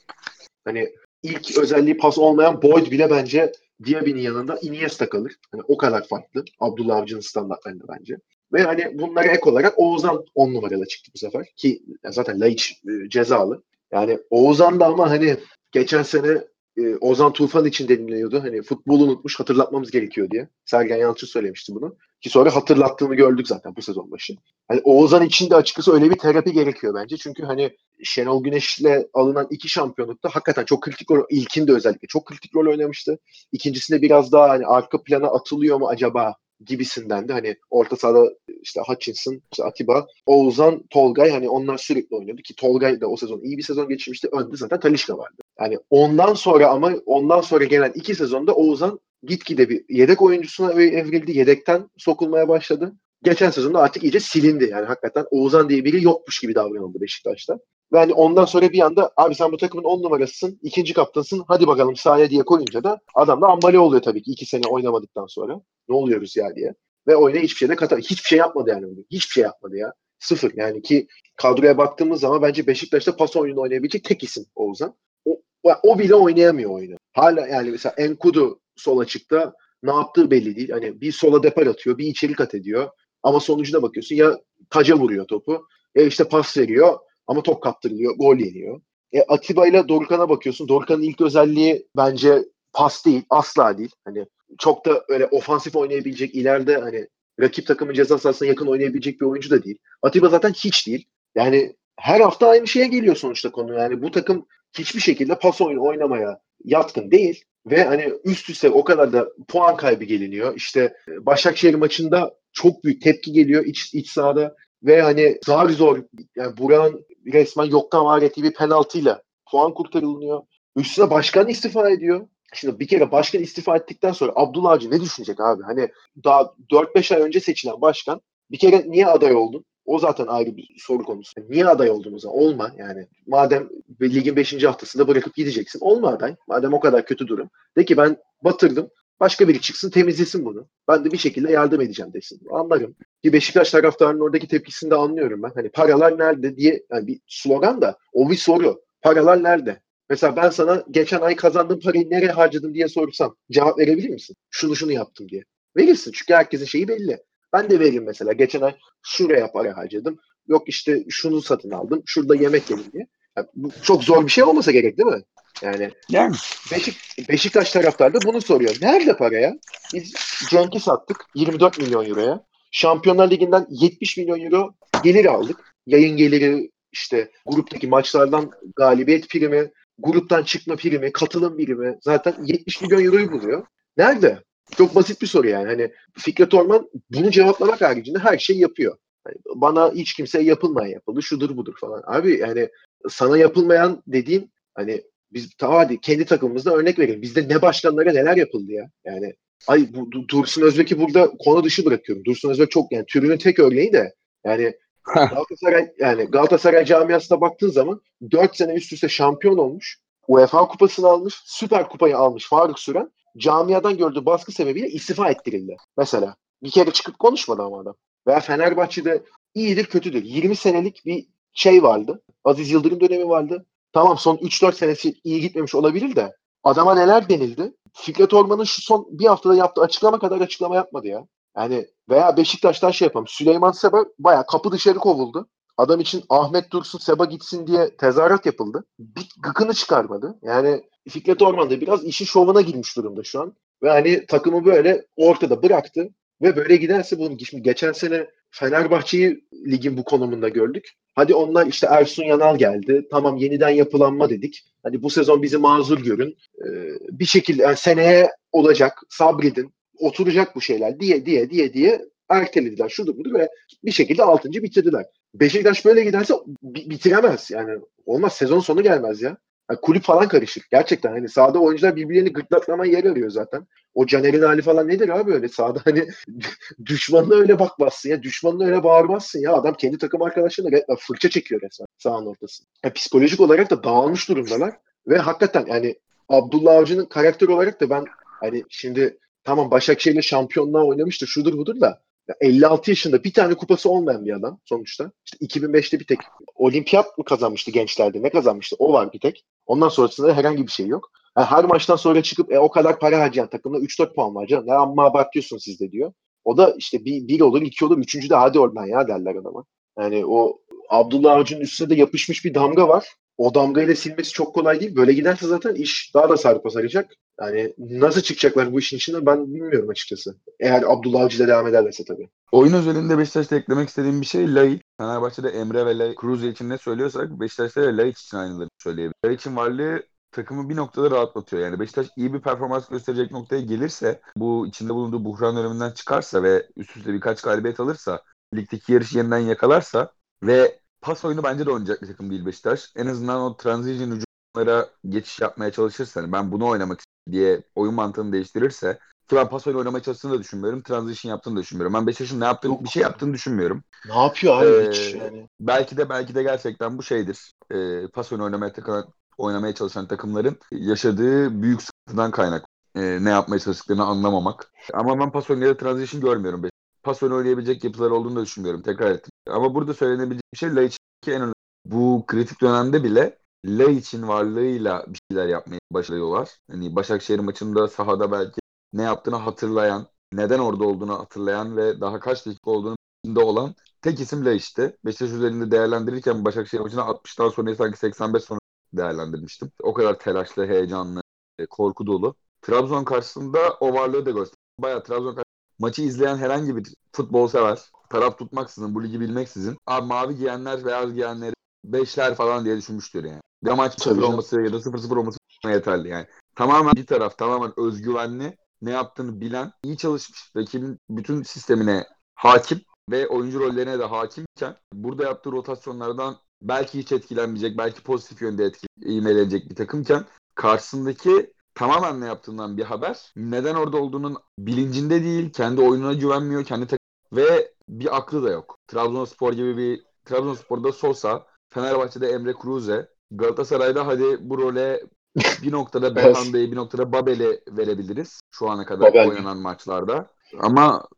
Hani ilk özelliği pas olmayan Boyd bile bence Diaby'nin yanında Iniesta kalır. Hani o kadar farklı. Abdullah Avcı'nın standartlarında bence. Ve hani bunlara ek olarak Oğuzhan 10 numarada çıktı bu sefer. Ki zaten Laiç e, cezalı. Yani Oğuzhan da ama hani geçen sene e, Ozan Tufan için deniliyordu. Hani futbolu unutmuş hatırlatmamız gerekiyor diye. Sergen Yalçın söylemişti bunu. Ki sonra hatırlattığını gördük zaten bu sezon başı. Hani Oğuzhan için de açıkçası öyle bir terapi gerekiyor bence. Çünkü hani Şenol Güneş'le alınan iki şampiyonlukta hakikaten çok kritik rol, ilkinde özellikle çok kritik rol oynamıştı. İkincisinde biraz daha hani arka plana atılıyor mu acaba gibisinden de hani orta sahada işte Hutchinson, işte Atiba, Oğuzhan, Tolgay hani onlar sürekli oynuyordu ki Tolgay da o sezon iyi bir sezon geçirmişti. Önde zaten Talişka vardı. Yani ondan sonra ama ondan sonra gelen iki sezonda Oğuzhan gitgide bir yedek oyuncusuna evrildi. Yedekten sokulmaya başladı. Geçen sezonda artık iyice silindi. Yani hakikaten Oğuzhan diye biri yokmuş gibi davranıldı Beşiktaş'ta. Ve hani ondan sonra bir anda abi sen bu takımın 10 numarasısın, ikinci kaptansın, hadi bakalım sahaya diye koyunca da adam da ambale oluyor tabii ki iki sene oynamadıktan sonra. Ne oluyoruz ya diye. Ve oyuna hiçbir şey de katar. Hiçbir şey yapmadı yani. Hiçbir şey yapmadı ya. Sıfır. Yani ki kadroya baktığımız zaman bence Beşiktaş'ta pas oyunu oynayabilecek tek isim Oğuzhan. O, o bile oynayamıyor oyunu. Hala yani mesela Enkudu sol açıkta ne yaptığı belli değil. Hani bir sola depar atıyor, bir içeri kat ediyor. Ama sonucuna bakıyorsun ya taca vuruyor topu ya işte pas veriyor ama top kaptırılıyor, gol yeniyor. E, Atiba ile Dorukhan'a bakıyorsun. Dorukhan'ın ilk özelliği bence pas değil, asla değil. Hani çok da öyle ofansif oynayabilecek, ileride hani rakip takımın ceza sahasına yakın oynayabilecek bir oyuncu da değil. Atiba zaten hiç değil. Yani her hafta aynı şeye geliyor sonuçta konu. Yani bu takım hiçbir şekilde pas oyunu oynamaya yatkın değil. Ve hani üst üste o kadar da puan kaybı geliniyor. İşte Başakşehir maçında çok büyük tepki geliyor iç, iç sahada. Ve hani zar zor yani Burak'ın resmen yoktan var ettiği bir penaltıyla puan kurtarılıyor. Üstüne başkan istifa ediyor. Şimdi bir kere başkan istifa ettikten sonra Abdullah Avcı ne düşünecek abi? Hani daha 4-5 ay önce seçilen başkan bir kere niye aday oldun? O zaten ayrı bir soru konusu. Niye aday oldun o zaman? Olma yani. Madem ligin 5. haftasında bırakıp gideceksin. Olma aday. Madem o kadar kötü durum. De ki ben batırdım. Başka biri çıksın temizlesin bunu. Ben de bir şekilde yardım edeceğim desin. Anlarım. Ki Beşiktaş taraftarının oradaki tepkisini de anlıyorum ben. Hani paralar nerede diye yani bir slogan da o bir soru. Paralar nerede? Mesela ben sana geçen ay kazandığım parayı nereye harcadım diye sorsam cevap verebilir misin? Şunu şunu yaptım diye. Verirsin çünkü herkesin şeyi belli. Ben de veririm mesela. Geçen ay şuraya para harcadım. Yok işte şunu satın aldım. Şurada yemek yedim diye. Yani bu çok zor bir şey olmasa gerek değil mi? Yani, yani. Beşik, Beşiktaş taraftarı da bunu soruyor. Nerede para ya? Biz Cenk'i sattık 24 milyon euroya. Şampiyonlar Ligi'nden 70 milyon euro gelir aldık. Yayın geliri, işte gruptaki maçlardan galibiyet primi, gruptan çıkma primi, katılım birimi zaten 70 milyon euroyu buluyor. Nerede? Çok basit bir soru yani. Hani Fikret Orman bunu cevaplamak haricinde her şey yapıyor. Hani bana hiç kimseye yapılmayan yapıldı. Şudur budur falan. Abi yani sana yapılmayan dediğin hani biz tamam hadi kendi takımımızda örnek verelim. Bizde ne başkanlara neler yapıldı ya. Yani ay bu Dursun Özbek'i burada konu dışı bırakıyorum. Dursun Özbek çok yani türünün tek örneği de yani Galatasaray yani Galatasaray camiasına baktığın zaman 4 sene üst üste şampiyon olmuş. UEFA kupasını almış, Süper Kupayı almış Faruk Süren. Camiadan gördüğü baskı sebebiyle istifa ettirildi. Mesela bir kere çıkıp konuşmadı ama adam. Veya Fenerbahçe'de iyidir kötüdür. 20 senelik bir şey vardı. Aziz Yıldırım dönemi vardı. Tamam son 3-4 senesi iyi gitmemiş olabilir de adama neler denildi? Fikret Orman'ın şu son bir haftada yaptığı açıklama kadar açıklama yapmadı ya. Yani veya Beşiktaş'tan şey yapalım. Süleyman Seba baya kapı dışarı kovuldu. Adam için Ahmet Dursun Seba gitsin diye tezahürat yapıldı. Bir gıkını çıkarmadı. Yani Fikret Orman da biraz işin şovuna girmiş durumda şu an. Ve hani takımı böyle ortada bıraktı. Ve böyle giderse bunu şimdi geçen sene Fenerbahçe'yi ligin bu konumunda gördük. Hadi onlar işte Ersun Yanal geldi. Tamam yeniden yapılanma dedik. Hani bu sezon bizi mazur görün. Ee, bir şekilde yani seneye olacak. Sabredin. Oturacak bu şeyler diye diye diye diye ertelediler. Şudur budur ve bir şekilde 6. bitirdiler. Beşiktaş böyle giderse bitiremez. Yani olmaz. Sezon sonu gelmez ya. Yani kulüp falan karışır. Gerçekten hani sahada oyuncular birbirlerini gırtlaklamaya yer arıyor zaten. O Caner'in hali falan nedir abi öyle sahada hani düşmanına öyle bakmazsın ya. Düşmanına öyle bağırmazsın ya. Adam kendi takım arkadaşlarına fırça çekiyor resmen sahanın ortasında. Yani psikolojik olarak da dağılmış durumdalar. Ve hakikaten yani Abdullah Avcı'nın karakter olarak da ben hani şimdi tamam Başakşehir'le şampiyonluğa oynamıştı şudur budur da 56 yaşında bir tane kupası olmayan bir adam sonuçta. İşte 2005'te bir tek olimpiyat mı kazanmıştı gençlerde? Ne kazanmıştı? O var bir tek. Ondan sonrasında herhangi bir şey yok. Yani her maçtan sonra çıkıp e, o kadar para harcayan takımda 3-4 puan var canım. Ne amma abartıyorsun siz de diyor. O da işte bir, bir olur, iki olur, üçüncü de hadi oradan ya derler adama. Yani o Abdullah Avcı'nın üstüne de yapışmış bir damga var. O damgayla silmesi çok kolay değil. Böyle giderse zaten iş daha da sarpa saracak. Yani nasıl çıkacaklar bu işin içinde ben bilmiyorum açıkçası. Eğer Abdullah Avcı ile devam ederlerse tabii. Oyun özelinde Beşiktaş'ta eklemek istediğim bir şey Lai. Fenerbahçe'de Emre ve Lai, Cruz için ne söylüyorsak Beşiktaş'ta da Lai için aynıları söyleyebiliriz. Lai için varlığı takımı bir noktada rahatlatıyor. Yani Beşiktaş iyi bir performans gösterecek noktaya gelirse, bu içinde bulunduğu buhran döneminden çıkarsa ve üst üste birkaç galibiyet alırsa, ligdeki yarışı yeniden yakalarsa ve pas oyunu bence de oynayacak bir takım değil Beşiktaş. En azından o transition hücumlara geçiş yapmaya çalışırsa, ben bunu oynamak diye oyun mantığını değiştirirse ki ben pas oyunu oynamaya çalıştığını da düşünmüyorum. Transition yaptığını da düşünmüyorum. Ben Beşiktaş'ın ne yaptığını, Yok. bir şey yaptığını düşünmüyorum. Ne yapıyor abi ee, hiç yani? Belki de belki de gerçekten bu şeydir. Ee, pas oyunu oynamaya, takılan, oynamaya çalışan takımların yaşadığı büyük sıkıntıdan kaynak. Ee, ne yapmaya çalıştıklarını anlamamak. Ama ben pas oyunu ya da transition görmüyorum. Pas oyunu oynayabilecek yapılar olduğunu da düşünmüyorum. Tekrar ettim. Ama burada söylenebilecek bir şey Laiç'in en önemli. Bu kritik dönemde bile Laiç'in varlığıyla bir şeyler yapmaya başlıyorlar. Hani Başakşehir maçında sahada belki ne yaptığını hatırlayan, neden orada olduğunu hatırlayan ve daha kaç dakika olduğunu olan tek isim Laiç'ti. Beşiktaş üzerinde değerlendirirken Başakşehir maçını 60'tan sonra sanki 85 sonra değerlendirmiştim. O kadar telaşlı, heyecanlı, e, korku dolu. Trabzon karşısında o varlığı da gösterdi. Bayağı Trabzon maçı izleyen herhangi bir futbol sever, taraf tutmaksızın, bu ligi bilmeksizin, abi mavi giyenler, beyaz giyenleri beşler falan diye düşünmüştür yani. Bir maç 0 olması ya da 0-0 olması yeterli yani. Tamamen bir taraf, tamamen özgüvenli, ne yaptığını bilen, iyi çalışmış, rakibin bütün sistemine hakim ve oyuncu rollerine de hakimken burada yaptığı rotasyonlardan belki hiç etkilenmeyecek, belki pozitif yönde etkilenecek bir takımken karşısındaki tamamen ne yaptığından bir haber. Neden orada olduğunun bilincinde değil, kendi oyununa güvenmiyor, kendi takım ve bir aklı da yok. Trabzonspor gibi bir Trabzonspor'da Sosa, Fenerbahçe'de Emre Kruze, Galatasaray'da hadi bu role bir noktada. Belhanda'yı bir noktada Babel'e verebiliriz şu ana kadar Babel. oynanan maçlarda. Ama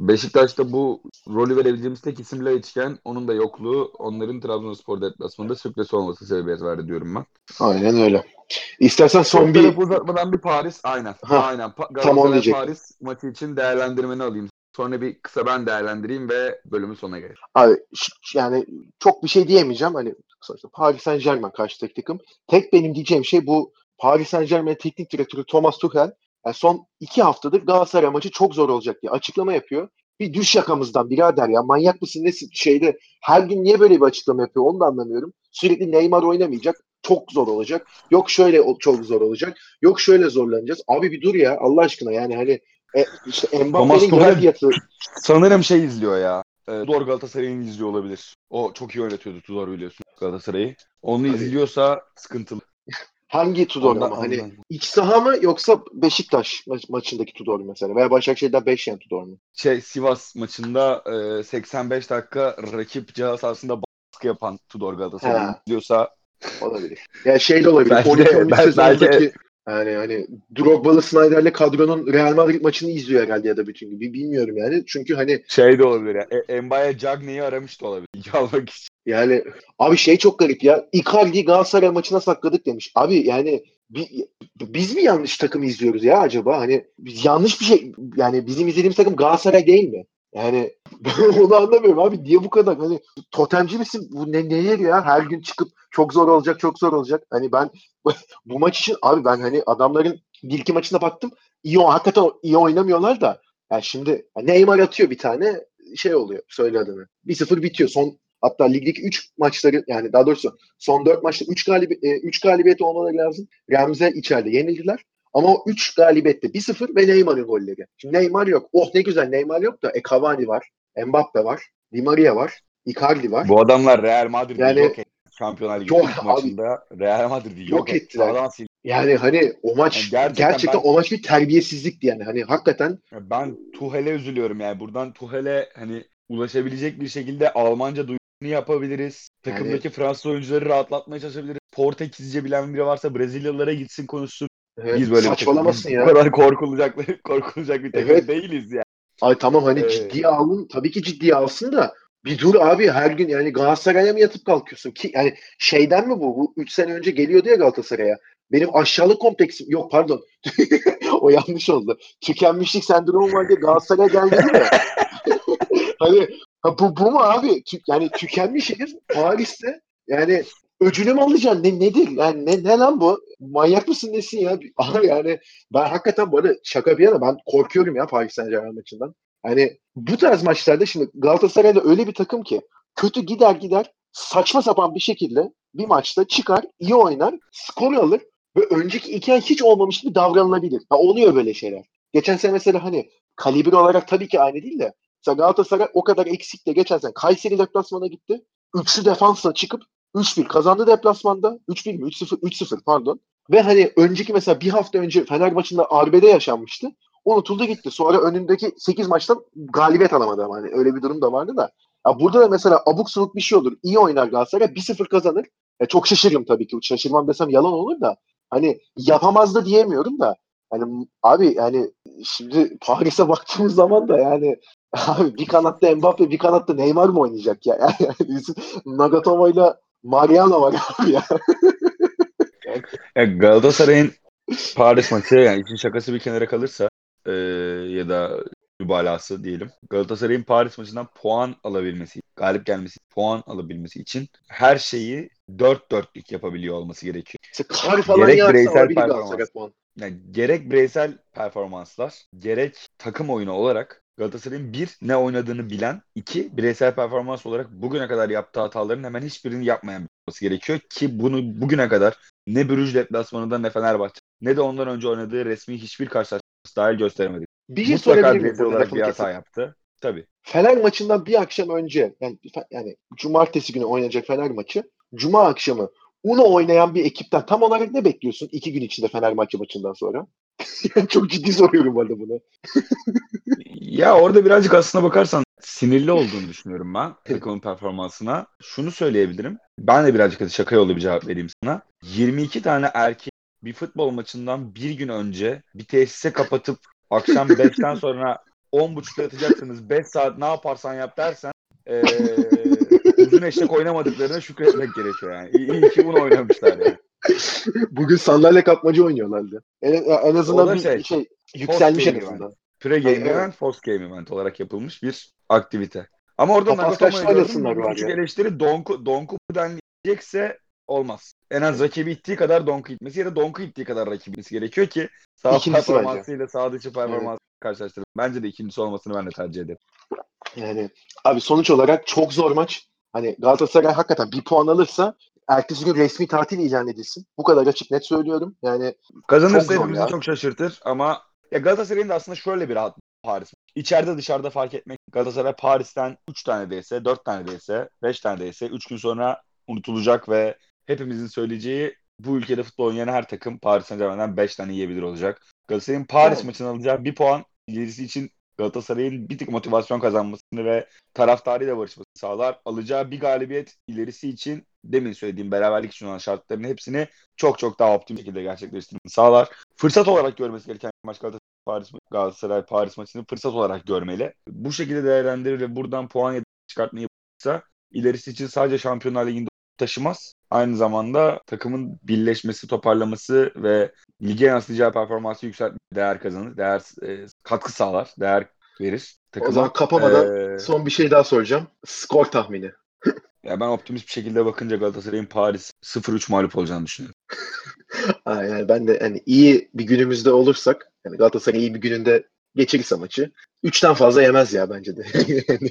Beşiktaş'ta bu rolü verebileceğimiz tek isim Laiçken onun da yokluğu onların Trabzonspor deplasmanında sürpriz olması sebebiyet verdi diyorum ben. Aynen öyle. İstersen son bir uzatmadan bir Paris aynen. Ha, aynen. Pa- Galatasaray. Paris maçı için değerlendirmeni alayım. Sonra bir kısa ben değerlendireyim ve bölümün sonuna gelelim. Abi yani çok bir şey diyemeyeceğim. Hani sonuçta Paris Saint Germain karşıdaki takım. Tek benim diyeceğim şey bu Paris Saint Germain teknik direktörü Thomas Tuchel yani son iki haftadır Galatasaray maçı çok zor olacak diye açıklama yapıyor. Bir düş yakamızdan birader ya manyak mısın nesin şeyde her gün niye böyle bir açıklama yapıyor onu da anlamıyorum. Sürekli Neymar oynamayacak çok zor olacak. Yok şöyle çok zor olacak. Yok şöyle zorlanacağız. Abi bir dur ya Allah aşkına yani hani e, işte Mbappe'nin fiyatı Sanırım şey izliyor ya. E, Tudor Galatasaray'ın izliyor olabilir. O çok iyi yönetiyordu Tudor biliyorsun Galatasaray'ı. Onu Tabii. izliyorsa sıkıntılı. Hangi Tudor Ondan- ama? Hani ondan. iç saha mı yoksa Beşiktaş ma- maçındaki Tudor mu mesela? Veya Başakşehir'den 5 yen Tudor mu? Şey Sivas maçında e, 85 dakika rakip cihaz sahasında baskı yapan Tudor Galatasaray'ı izliyorsa Olabilir. Ya şey de olabilir. Belki de- 12-13 belki- yani hani Drogba'lı Snyder'le kadronun Real Madrid maçını izliyor herhalde ya da bütün gibi. Bilmiyorum yani. Çünkü hani şey de olabilir ya. E, Mbaye Cagney'i aramış da olabilir. Almak için. yani abi şey çok garip ya. Icardi Galatasaray maçına sakladık demiş. Abi yani bi- biz mi yanlış takımı izliyoruz ya acaba? Hani biz yanlış bir şey yani bizim izlediğimiz takım Galatasaray değil mi? Yani onu anlamıyorum abi. Niye bu kadar hani totemci misin? Bu ne neler ya? Her gün çıkıp çok zor olacak, çok zor olacak. Hani ben bu maç için abi ben hani adamların ilk maçına baktım. İyi hakikaten iyi oynamıyorlar da. Yani şimdi Neymar atıyor bir tane şey oluyor. Söyle adını. 1-0 bitiyor. Son hatta ligdeki 3 maçları yani daha doğrusu son 4 maçta 3 galibi 3 galibiyet olmaları lazım. Remze içeride yenildiler. Ama o 3 galibiyette 1-0 ve Neymar'ın golleri. Şimdi Neymar yok. Oh ne güzel Neymar yok da e Cavani var. Mbappe var. Di Maria var. Icardi var. Bu adamlar Real Madrid'i Yani- yok etti. Şampiyonlar Ligi Yok abi. maçında Real Madrid'i yok, Yok etti. ettiler. Sağdan sildi. Yani hani o maç Yani gerçekten gerçekten, ben- o maç bir terbiyesizlikti yani. Hani hakikaten Ben Tuhel'e üzülüyorum yani. Buradan Tuhel'e hani ulaşabilecek bir şekilde Almanca duyurunu yapabiliriz. Takımdaki Fransız oyuncuları rahatlatmaya çalışabiliriz. Portekizce bilen biri varsa Brezilyalılara gitsin konuşsun. Evet, Biz böyle bir saçmalamasın takım- ya. Bu kadar korkulacak korkulacak bir takım Evet. değiliz ya. Ay tamam hani Evet. ciddiye alın. Tabii ki ciddiye alsın da bir dur abi her gün yani Galatasaray'a mı yatıp kalkıyorsun ki yani şeyden mi bu? Bu 3 sene önce geliyordu ya Galatasaray'a. Benim aşağılık kompleksim yok pardon. o yanlış oldu. Tükenmişlik sendromu var diye Galatasaray'a gelmedi mi? hani ha bu, bu mu abi? Tü- yani tükenmiş Paris'te yani öcünü mü alacaksın? Ne, nedir? Yani ne, ne lan bu? Manyak mısın nesin ya? Abi yani ben hakikaten bu arada şaka bir yana ben korkuyorum ya Paris Saint Germain maçından. Hani bu tarz maçlarda şimdi Galatasaray'da öyle bir takım ki kötü gider gider saçma sapan bir şekilde bir maçta çıkar, iyi oynar, skor alır ve önceki iki ay hiç olmamış gibi davranılabilir. Ha, oluyor böyle şeyler. Geçen sene mesela hani kalibre olarak tabii ki aynı değil de mesela Galatasaray o kadar eksik de geçen sene Kayseri deplasmana gitti. Üçlü defansla çıkıp 3-1 kazandı deplasmanda. 3-1 mi? 3-0, 3-0 pardon. Ve hani önceki mesela bir hafta önce Fener maçında arbede yaşanmıştı. Unutuldu gitti. Sonra önündeki 8 maçtan galibiyet alamadı ama hani öyle bir durum da vardı da. Ya burada da mesela abuk subuk bir şey olur. İyi oynar Galatasaray 1-0 kazanır. E çok şaşırırım tabii ki. Şaşırmam desem yalan olur da. Hani yapamaz da diyemiyorum da. Hani abi yani şimdi Paris'e baktığımız zaman da yani abi bir kanatta Mbappe bir kanatta Neymar mı oynayacak ya? Yani bizim Nagatomo'yla Mariano var abi ya. Ya Galatasaray'ın Paris maçı yani işin şakası bir kenara kalırsa e, ya da mübalağası diyelim. Galatasaray'ın Paris maçından puan alabilmesi, galip gelmesi, puan alabilmesi için her şeyi dört dörtlük yapabiliyor olması gerekiyor. İşte kar falan Gerek bireysel performans. Yani gerek bireysel performanslar, gerek takım oyunu olarak Galatasaray'ın bir ne oynadığını bilen, iki bireysel performans olarak bugüne kadar yaptığı hataların hemen hiçbirini yapmayan olması gerekiyor ki bunu bugüne kadar ne Brüj deplasmanında ne Fenerbahçe ne de ondan önce oynadığı resmi hiçbir karşılaşması dahil gösteremedi. Bir şey Mutlaka bireysel olarak bir hata kesip? yaptı. Tabii. Fener maçından bir akşam önce yani, yani cumartesi günü oynayacak Fener maçı. Cuma akşamı Uno oynayan bir ekipten tam olarak ne bekliyorsun iki gün içinde Fenerbahçe maçından sonra? Çok ciddi soruyorum bu arada bunu. Ya orada birazcık aslına bakarsan sinirli olduğunu düşünüyorum ben takımın performansına. Şunu söyleyebilirim. Ben de birazcık şaka yolu bir cevap vereyim sana. 22 tane erkek bir futbol maçından bir gün önce bir tesise kapatıp akşam 5'ten sonra 10.30'da yatacaksınız 5 saat ne yaparsan yap dersen ee, uzun eşek oynamadıklarına şükretmek gerekiyor yani. İyi, iyi ki bunu oynamışlar yani. Bugün sandalye kapmaca oynuyorlardı. En, en azından da bir şey, şey, yükselmiş en azından. Pre-game Ay, evet. event, post-game event olarak yapılmış bir aktivite. Ama orada kaçta gördüm. küçük ya. eleştiri Donku, Donku denleyecekse olmaz. En az rakibi ittiği kadar Donku itmesi ya da Donku ittiği kadar rakibi gerekiyor ki sağ İkincisi performansıyla sağ dışı performansı karşılaştırılır. Bence de ikincisi olmasını ben de tercih ederim. Yani abi sonuç olarak çok zor maç. Hani Galatasaray hakikaten bir puan alırsa ertesi gün resmi tatil ilan edilsin. Bu kadar açık net söylüyorum. Yani Çok Kazanırsa zor hepimizi ya. çok şaşırtır ama ya Galatasaray'ın da aslında şöyle bir rahat Paris. İçeride dışarıda fark etmek. Galatasaray Paris'ten 3 tane değse, 4 tane değse, 5 tane değse 3 gün sonra unutulacak ve hepimizin söyleyeceği bu ülkede futbol oynayan her takım Paris Saint-Germain'den 5 tane yiyebilir olacak. Galatasaray'ın Paris Evet. maçını alacağı bir puan ilerisi için Galatasaray'ın bir tık motivasyon kazanmasını ve taraftarıyla barışmasını sağlar. Alacağı bir galibiyet ilerisi için demin söylediğim beraberlik için olan şartların hepsini çok çok daha optim şekilde gerçekleştirmesini sağlar. Fırsat olarak görmesi gereken maç Galatasaray Paris, Galatasaray Paris maçını fırsat olarak görmeli. Bu şekilde değerlendirir ve buradan puan çıkartmayı yapsa ilerisi için sadece Şampiyonlar Ligi'nde taşımaz. Aynı zamanda takımın birleşmesi, toparlaması ve lige yansıtacağı performansı yükseltmeye değer kazanır. Değer e, katkı sağlar, değer verir. o zaman kapamadan Ee, son bir şey daha soracağım. Skor tahmini. Ya ben optimist bir şekilde bakınca Galatasaray'ın Paris 0-3 mağlup olacağını düşünüyorum. Yani ben de hani iyi bir günümüzde olursak yani Galatasaray iyi bir gününde geçirirse maçı 3'ten fazla yemez ya bence de. yani,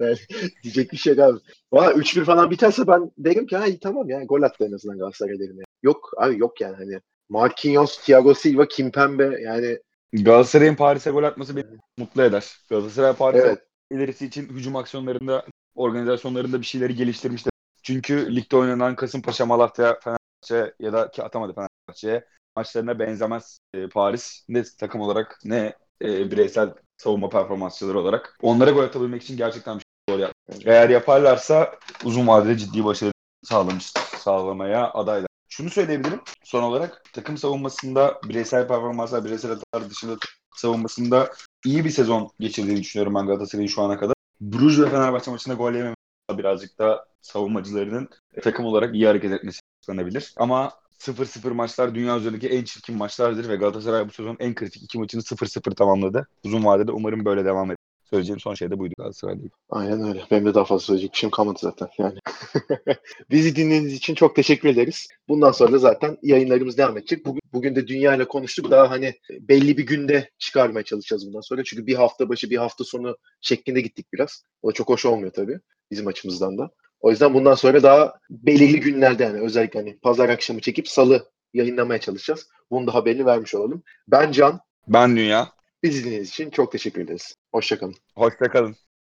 yani diyecek bir şey abi. Valla 3-1 falan biterse ben derim ki ha iyi tamam ya gol attı en azından Galatasaray derim ya. Yok abi yok yani hani Marquinhos, Thiago Silva, Kimpembe yani Galatasaray'ın Paris'e gol atması beni mutlu eder. Galatasaray Paris'e evet ilerisi için hücum aksiyonlarında, organizasyonlarında bir şeyleri geliştirmiştir. Çünkü ligde oynanan Kasımpaşa, Malatya, Fenerbahçe ya da ki atamadı Fenerbahçe'ye maçlarına benzemez e, Paris. Ne takım olarak ne e, bireysel savunma performansçıları olarak. Onlara gol atabilmek için gerçekten bir şey yapmış. Eğer yaparlarsa uzun vadede ciddi başarı sağlamış, sağlamaya adaylar. Şunu söyleyebilirim son olarak takım savunmasında bireysel performanslar, bireysel hatalar dışında savunmasında iyi bir sezon geçirdiğini düşünüyorum ben Galatasaray'ın şu ana kadar. Bruges ve Fenerbahçe maçında gol yememesi birazcık da savunmacılarının takım olarak iyi hareket etmesi sağlanabilir. Ama 0-0 maçlar dünya üzerindeki en çirkin maçlardır ve Galatasaray bu sezon en kritik iki maçını 0-0 tamamladı. Uzun vadede umarım böyle devam eder. Söyleyeceğim son şey de buydu Galatasaray'da. aynen öyle. Benim de daha fazla söyleyecek bir şeyim kalmadı zaten yani. Bizi dinlediğiniz için çok teşekkür ederiz. Bundan sonra da zaten yayınlarımız devam edecek. Bugün, bugün de dünya ile konuştuk. Daha hani belli bir günde çıkarmaya çalışacağız bundan sonra. Çünkü bir hafta başı bir hafta sonu şeklinde gittik biraz. O da çok hoş olmuyor tabii bizim açımızdan da. O yüzden bundan sonra daha belirli günlerde yani özellikle hani pazar akşamı çekip salı yayınlamaya çalışacağız. Bunu da haberini vermiş olalım. Ben Can. Ben Dünya. Bizi dinlediğiniz için çok teşekkür ederiz. Hoşçakalın. Hoşçakalın.